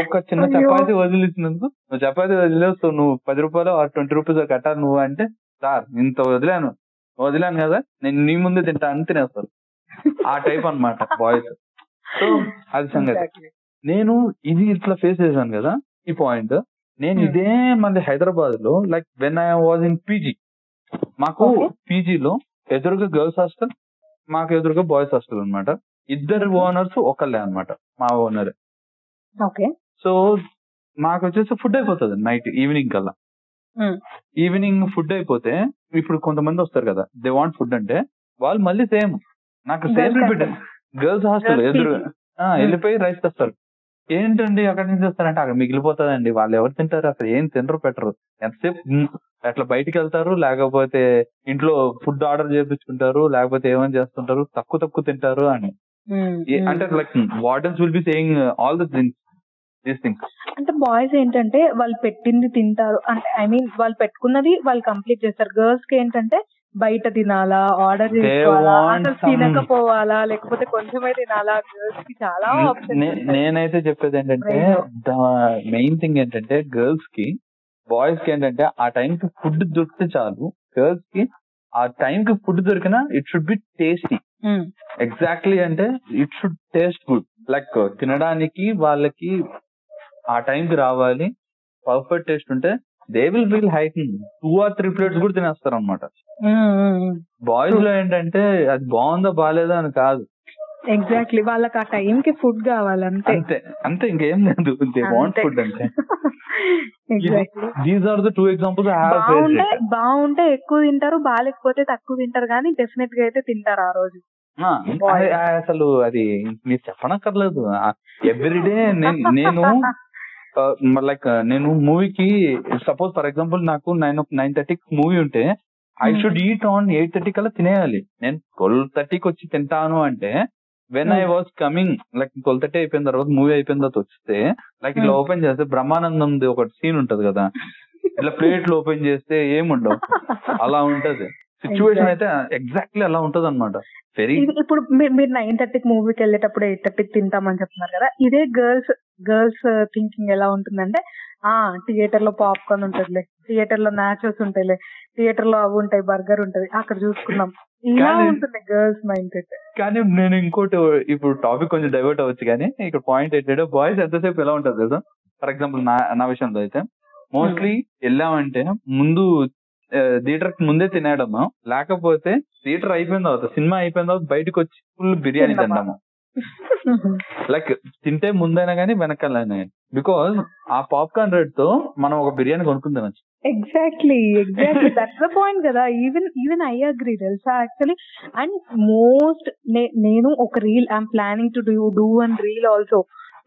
ఒక చిన్న. చపాతి వదిలిచ్చినందుకు నువ్వు చపాతి వదిలేస్తావు నువ్వు పది రూపాయలు ట్వంటీ రూపీస్ కట్టాలి నువ్వు అంటే సార్ ఇంత వదిలాను. వదిలాను కదా నేను నీ ముందే తింటా అని తినేస్తారు ఆ టైప్ అన్నమాట బాయ్స్ సో అది సంగతి. నేను ఇది ఇట్లా ఫేస్ చేశాను కదా ఈ పాయింట్ నేను Hmm. ఇదే మంది హైదరాబాద్లో like when I was in PG మాకు. పీజీలో ఎదురుగా గర్ల్స్ హాస్టల్ మాకు ఎదురుగా బాయ్స్ హాస్టల్ అన్నమాట ఇద్దరు. ఓనర్స్ ఒకళ్ళే అన్నమాట మా ఓనర్ ఓకే సో మాకు వచ్చేసి ఫుడ్ అయిపోతుంది నైట్ ఈవినింగ్ కల్లా Hmm. ఈవినింగ్ ఫుడ్ అయిపోతే ఇప్పుడు కొంతమంది వస్తారు కదా దే వాంట్ ఫుడ్ అంటే వాళ్ళు మళ్ళీ సేమ్ నాకు సేమ్ రిపీట్ గర్ల్స్ హాస్టల్ ఎదురు. ఆ, వెళ్ళిపోయి రైస్ తెస్తారు. ఏంటండి అక్కడి నుంచి వస్తారంటే అక్కడ మిగిలిపోతుందండి. వాళ్ళు ఎవరు తింటారు? అసలు ఏం తినరు పెట్టరు. ఎంతసేపు? మ్, అట్లా బయటికి వెళ్తారు లేకపోతే ఇంట్లో ఫుడ్ ఆర్డర్ చేపించుకుంటారు లేకపోతే ఏమని చేస్తుంటారు? తక్కువ తక్కువ తింటారు అని. అంటే like wardens will be saying all the things these things అంటే బాయ్స్ ఏంటంటే వాళ్ళు పెట్టింది తింటారు. అంటే ఐ మీన్ వాళ్ళు పెట్టుకున్నది వాళ్ళు కంప్లీట్ చేస్తారు. గర్ల్స్కి ఏంటంటే బయట తినాలా ఆర్డర్ చేసుకోవాలా అసలు తినకపోవాలా లేకపోతే కొంచెమే తినాలా గర్ల్స్కి చాలా నేనైతే చెప్పేది ఏంటంటే మెయిన్ థింగ్ ఏంటంటే గర్ల్స్కి బాయ్స్కి ఏంటంటే ఆ టైం కి ఫుడ్ దొరికితే చాలు. గర్ల్స్కి ఆ టైం కి ఫుడ్ దొరికినా it should be tasty exactly అంటే it should taste good like తినడానికి వాళ్ళకి ఆ టైం కి రావాలి. పర్ఫెక్ట్ టేస్ట్ ఉంటే they will feel hiking two or three plates కూడా తినేస్తారు అనమాట బాయ్స్లో ఏంటంటే అది బాగుందా బాగాలేదా అని కాదు. ఎగ్జాక్ట్లీ వాళ్ళకి ఆ టైం కి ఫుడ్ కావాలంతే. అంతే. అంతే ఇంకేం లేదు. They want food exactly these are the two examples I have బాగుంటే బాగుంటే ఎక్కువ తింటారు బాగాలేకపోతే తక్కువ తింటారు కానీ డెఫినెట్గా అయితే తింటారు ఆ రోజు. అసలు అది మీరు చెప్పనక్కర్లేదు. ఎవ్రీడే నేను లైక్ నేను మూవీకి సపోజ్ ఫర్ ఎగ్జాంపుల్ నాకు నైన్ నైన్ థర్టీకి మూవీ ఉంటే I. Should eat on eight thirty కల్లా తినేయాలి నేను ట్వెల్వ్ థర్టీకి వచ్చి తింటాను అంటే when I. Was coming like twelve thirty అయిపోయిన తర్వాత మూవీ అయిపోయిన తర్వాత వస్తే లైక్ Hmm. ఓపెన్ చేస్తే బ్రహ్మానందంది ఒక సీన్ ఉంటది కదా ఇట్లా ప్లేట్లు ఓపెన్ చేస్తే ఏముండవు అలా ఉంటది సిచ్యువేషన్ అయితే ఎగ్జాక్ట్లీ అలా ఉంటది అనమాట వెరీ ఇప్పుడు మీరు నైన్ థర్టీకి మూవీకి వెళ్ళేటప్పుడు ఎయిట్ థర్టీకి తింటామని చెప్తున్నారు కదా ఇదే గర్ల్స్ గర్ల్స్ థింకింగ్ ఎలా ఉంటుందంటే ఆ థియేటర్లో పాప్కార్న్ ఉంటదిలే థియేటర్లో నాచోస్ ఉంటాయిలే థియేటర్లో అవి ఉంటాయి బర్గర్ ఉంటది అక్కడ చూసుకుందాం. ఇలా ఉంటుంది గర్ల్స్ మైండ్ సెట్ కానీ నేను ఇంకోటి ఇప్పుడు టాపిక్ కొంచెం డైవర్ట్ అవ్వచ్చు కానీ ఇక్కడ పాయింట్ ఏంటంటే బాయ్స్ ఎంతసేపు ఎలా ఉంటది కదా ఫర్ ఎగ్జాంపుల్ నా నా విషయంలో అయితే మోస్ట్లీ వెళ్ళామంటే ముందు థియేటర్కి ముందే తినేయడము. లేకపోతే థియేటర్ అయిపోయిన తర్వాత సినిమా అయిపోయిన తర్వాత బయటకు వచ్చి ఫుల్ బిర్యానీ తిందామా? తింటాము. లైక్ తింటే ముందైనా కానీ వెనకాలైనా బికాస్ ఆ పాప్కార్న్ రేట్తో మనం ఒక బిర్యానీ కొనుక్కుని తినచ్చు. Exactly exactly that's the point కదా. ఈవెన్ ఈవెన్ ఐ అగ్రీ తెలుసా? యాక్చువల్లీ అండ్ మోస్ట్ నేను ఒక reel I'm planning to do do and reel also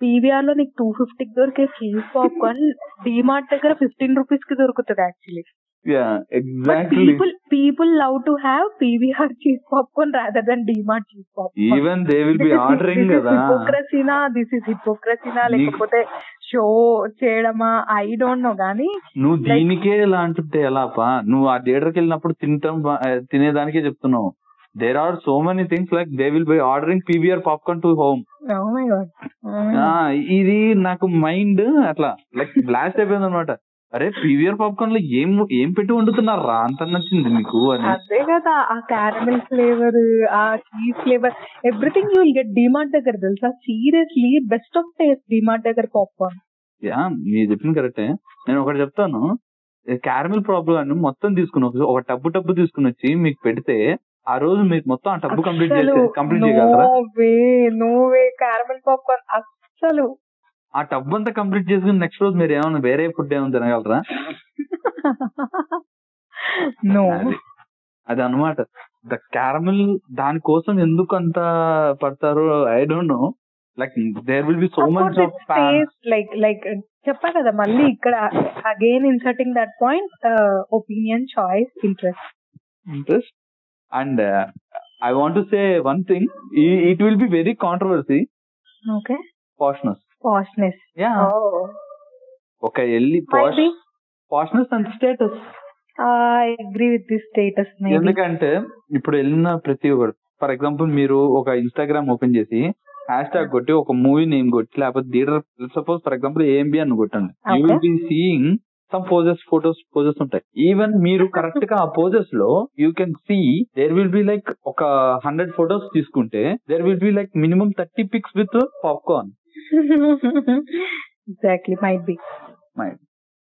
పీవీఆర్లో నీకు టూ ఫిఫ్టీకి దొరికే చీజ్ పాప్కార్న్ డిమార్ట్ దగ్గర ఫిఫ్టీన్ రూపీస్కి దొరుకుతుంది actually but exactly people people love to have PVR cheese popcorn rather than DMart cheese popcorn even they will be ordering కదా. హిపోక్రసీనా దిస్ ఇస్ హిపోక్రసీనా లేకపోతే షో చేయడమా? ఐ డోంట్ నో కానీ నువ్వు దీనికే ఇలా అంటుంటే ఎలాపా? నువ్వు ఆ థియేటర్కి వెళ్ళినప్పుడు తింటాం తినేదానికే చెప్తున్నావు. There are so many things like they will be ordering PVR popcorn to home ఇది నాకు మైండ్ అట్లా లైక్ బ్లాస్ట్ అయిపోయింది అనమాట అరే పీవీఆర్ పాప్కార్న్లో ఏం ఏం పెట్టి వండుతున్నారా? అంత నచ్చింది మీకు అని. అదే కదా ఆ క్యారమెల్ ఫ్లేవర్ ఆ cheese flavour everything you will get DMart దగ్గర తెలుసా? Seriously best of taste DMart దగ్గర పాప్కార్న్. యా మీరు చెప్పింది కరెక్టే. నేను ఒకటి చెప్తాను. క్యారమిల్ ప్రాబ్లం మొత్తం తీసుకుని వచ్చి ఒక టబ్బు టబ్బు తీసుకుని వచ్చి మీకు పెడితే ఆ రోజు మీకు మొత్తం ఆ టబ్బు కంప్లీట్ చేసి కంప్లీట్ చేయగలరా? No way no way caramel popcorn అస్సలు. ఆ టబ్ అంతా కంప్లీట్ చేసుకుని నెక్స్ట్ రోజు మీరు ఏమైనా వేరే ఫుడ్ ఏమైనా తినగలరా? అది అనమాట ద క్యారమిల్ దానికోసం ఎందుకు అంత పడతారో I don't know. Like there will be so much of like like చెప్పా కదా మళ్ళీ ఇక్కడ again inserting that point opinion choice interest interest and I want to say one thing it will be very controversy okay poshness poshness yeah ఒక ఎల్లి posh poshness and status I agree with this status ఎందుకంటే ఇప్పుడు వెళ్ళిన ప్రతి ఒక్కరు ఫర్ ఎగ్జాంపుల్ మీరు ఒక ఇన్స్టాగ్రామ్ ఓపెన్ చేసి హ్యాష్ ట్యాగ్ కొట్టి ఒక మూవీ నేమ్ కొట్టి లేకపోతే theatre suppose for example AMB అని కొట్టండి. You will be seeing some poses photos poses ఉంటాయి. ఈవెన్ మీరు కరెక్ట్గా ఆ పోజెస్లో you can see there will be like ఒక హండ్రెడ్ ఫోటోస్ తీసుకుంటే there will be like minimum thirty pics with popcorn exactly might be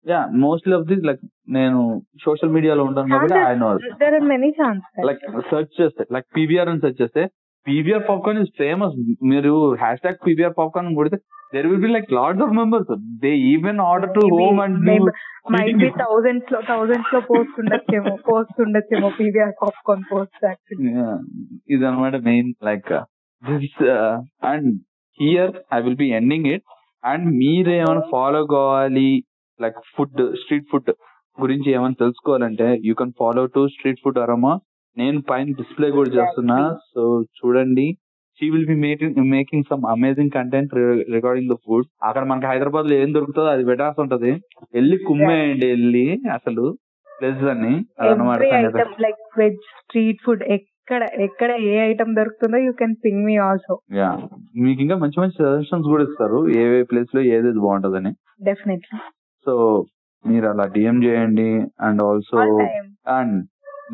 yeah mostly of this like నేను సోషల్ మీడియాలో ఉంటాను కాబట్టి I know there are many chances like search చేస్తే లైక్ పీవీఆర్ అని సెర్చ్ చేస్తే పీవీఆర్ పాప్కార్న్ ఇస్ ఫేమస్ మీరు హ్యాష్ ట్యాగ్ పీవీఆర్ పాప్కార్న్ కొడితే there will be like lords of members they even order to home and might be థౌజండ్స్లో థౌజండ్స్లో పోస్ట్ ఉండొచ్చేమో పోస్ట్ ఉండొచ్చేమో పీవీఆర్ పాప్కార్న్ పోస్ట్ యాక్చువల్లీ ఇది అనమాట main like this and here I will be ending it and మీరేమైనా ఫాలో కావాలి లైక్ ఫుడ్ స్ట్రీట్ ఫుడ్ గురించి ఏమైనా తెలుసుకోవాలంటే you can follow to street food అరమా నేను పైన డిస్ప్లే కూడా చేస్తున్నా. సో చూడండి. She will be making making some amazing content regarding the food అక్కడ మనకి హైదరాబాద్లో ఏం దొరుకుతుందో అది పెట్టాల్సి ఉంటది. వెళ్ళి కుమ్మేయండి వెళ్ళి. అసలు ఎవ్రీ సంగతి. Item like veg street food ఎక్కడ ఎక్కడ ఏ ఐటమ్ దొరుకుతుందో you can ping me also yeah మీకు ఇంకా మంచి మంచి సజెషన్స్ కూడా ఇస్తారు. ఏ ఏ ప్లేస్లో ఏదేది బాగుంటదని. డెఫినెట్లీ సో మీరు అలా డిఎం చేయండి and also and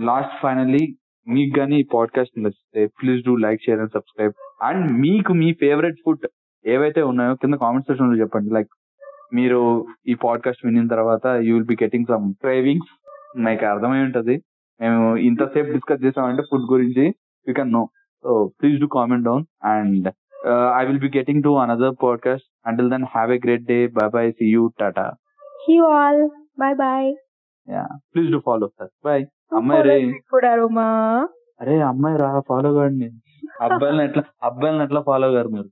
last finally మీకు కానీ ఈ పాడ్కాస్ట్ నచ్చితే please do like share and subscribe and మీకు మీ ఫేవరెట్ ఫుడ్ ఏవైతే ఉన్నాయో కింద కామెంట్ సెక్షన్లో చెప్పండి. లైక్ మీరు ఈ పాడ్కాస్ట్ వినిన తర్వాత you will be getting some cravings మీకు అర్థమై ఉంటది. మేము ఇంతసేపు డిస్కస్ చేసామంటే ఫుడ్ గురించి you can know so please do comment down and I will be getting to another podcast until then have a great day bye bye see you tata you all boy boy please do follow sir boy అమ్మాయి రే అరే అమ్మాయి రా ఫాలో కాండి అబ్బాయిలను ఎట్లా అబ్బాయిలను ఎట్లా ఫాలో గారు మీరు?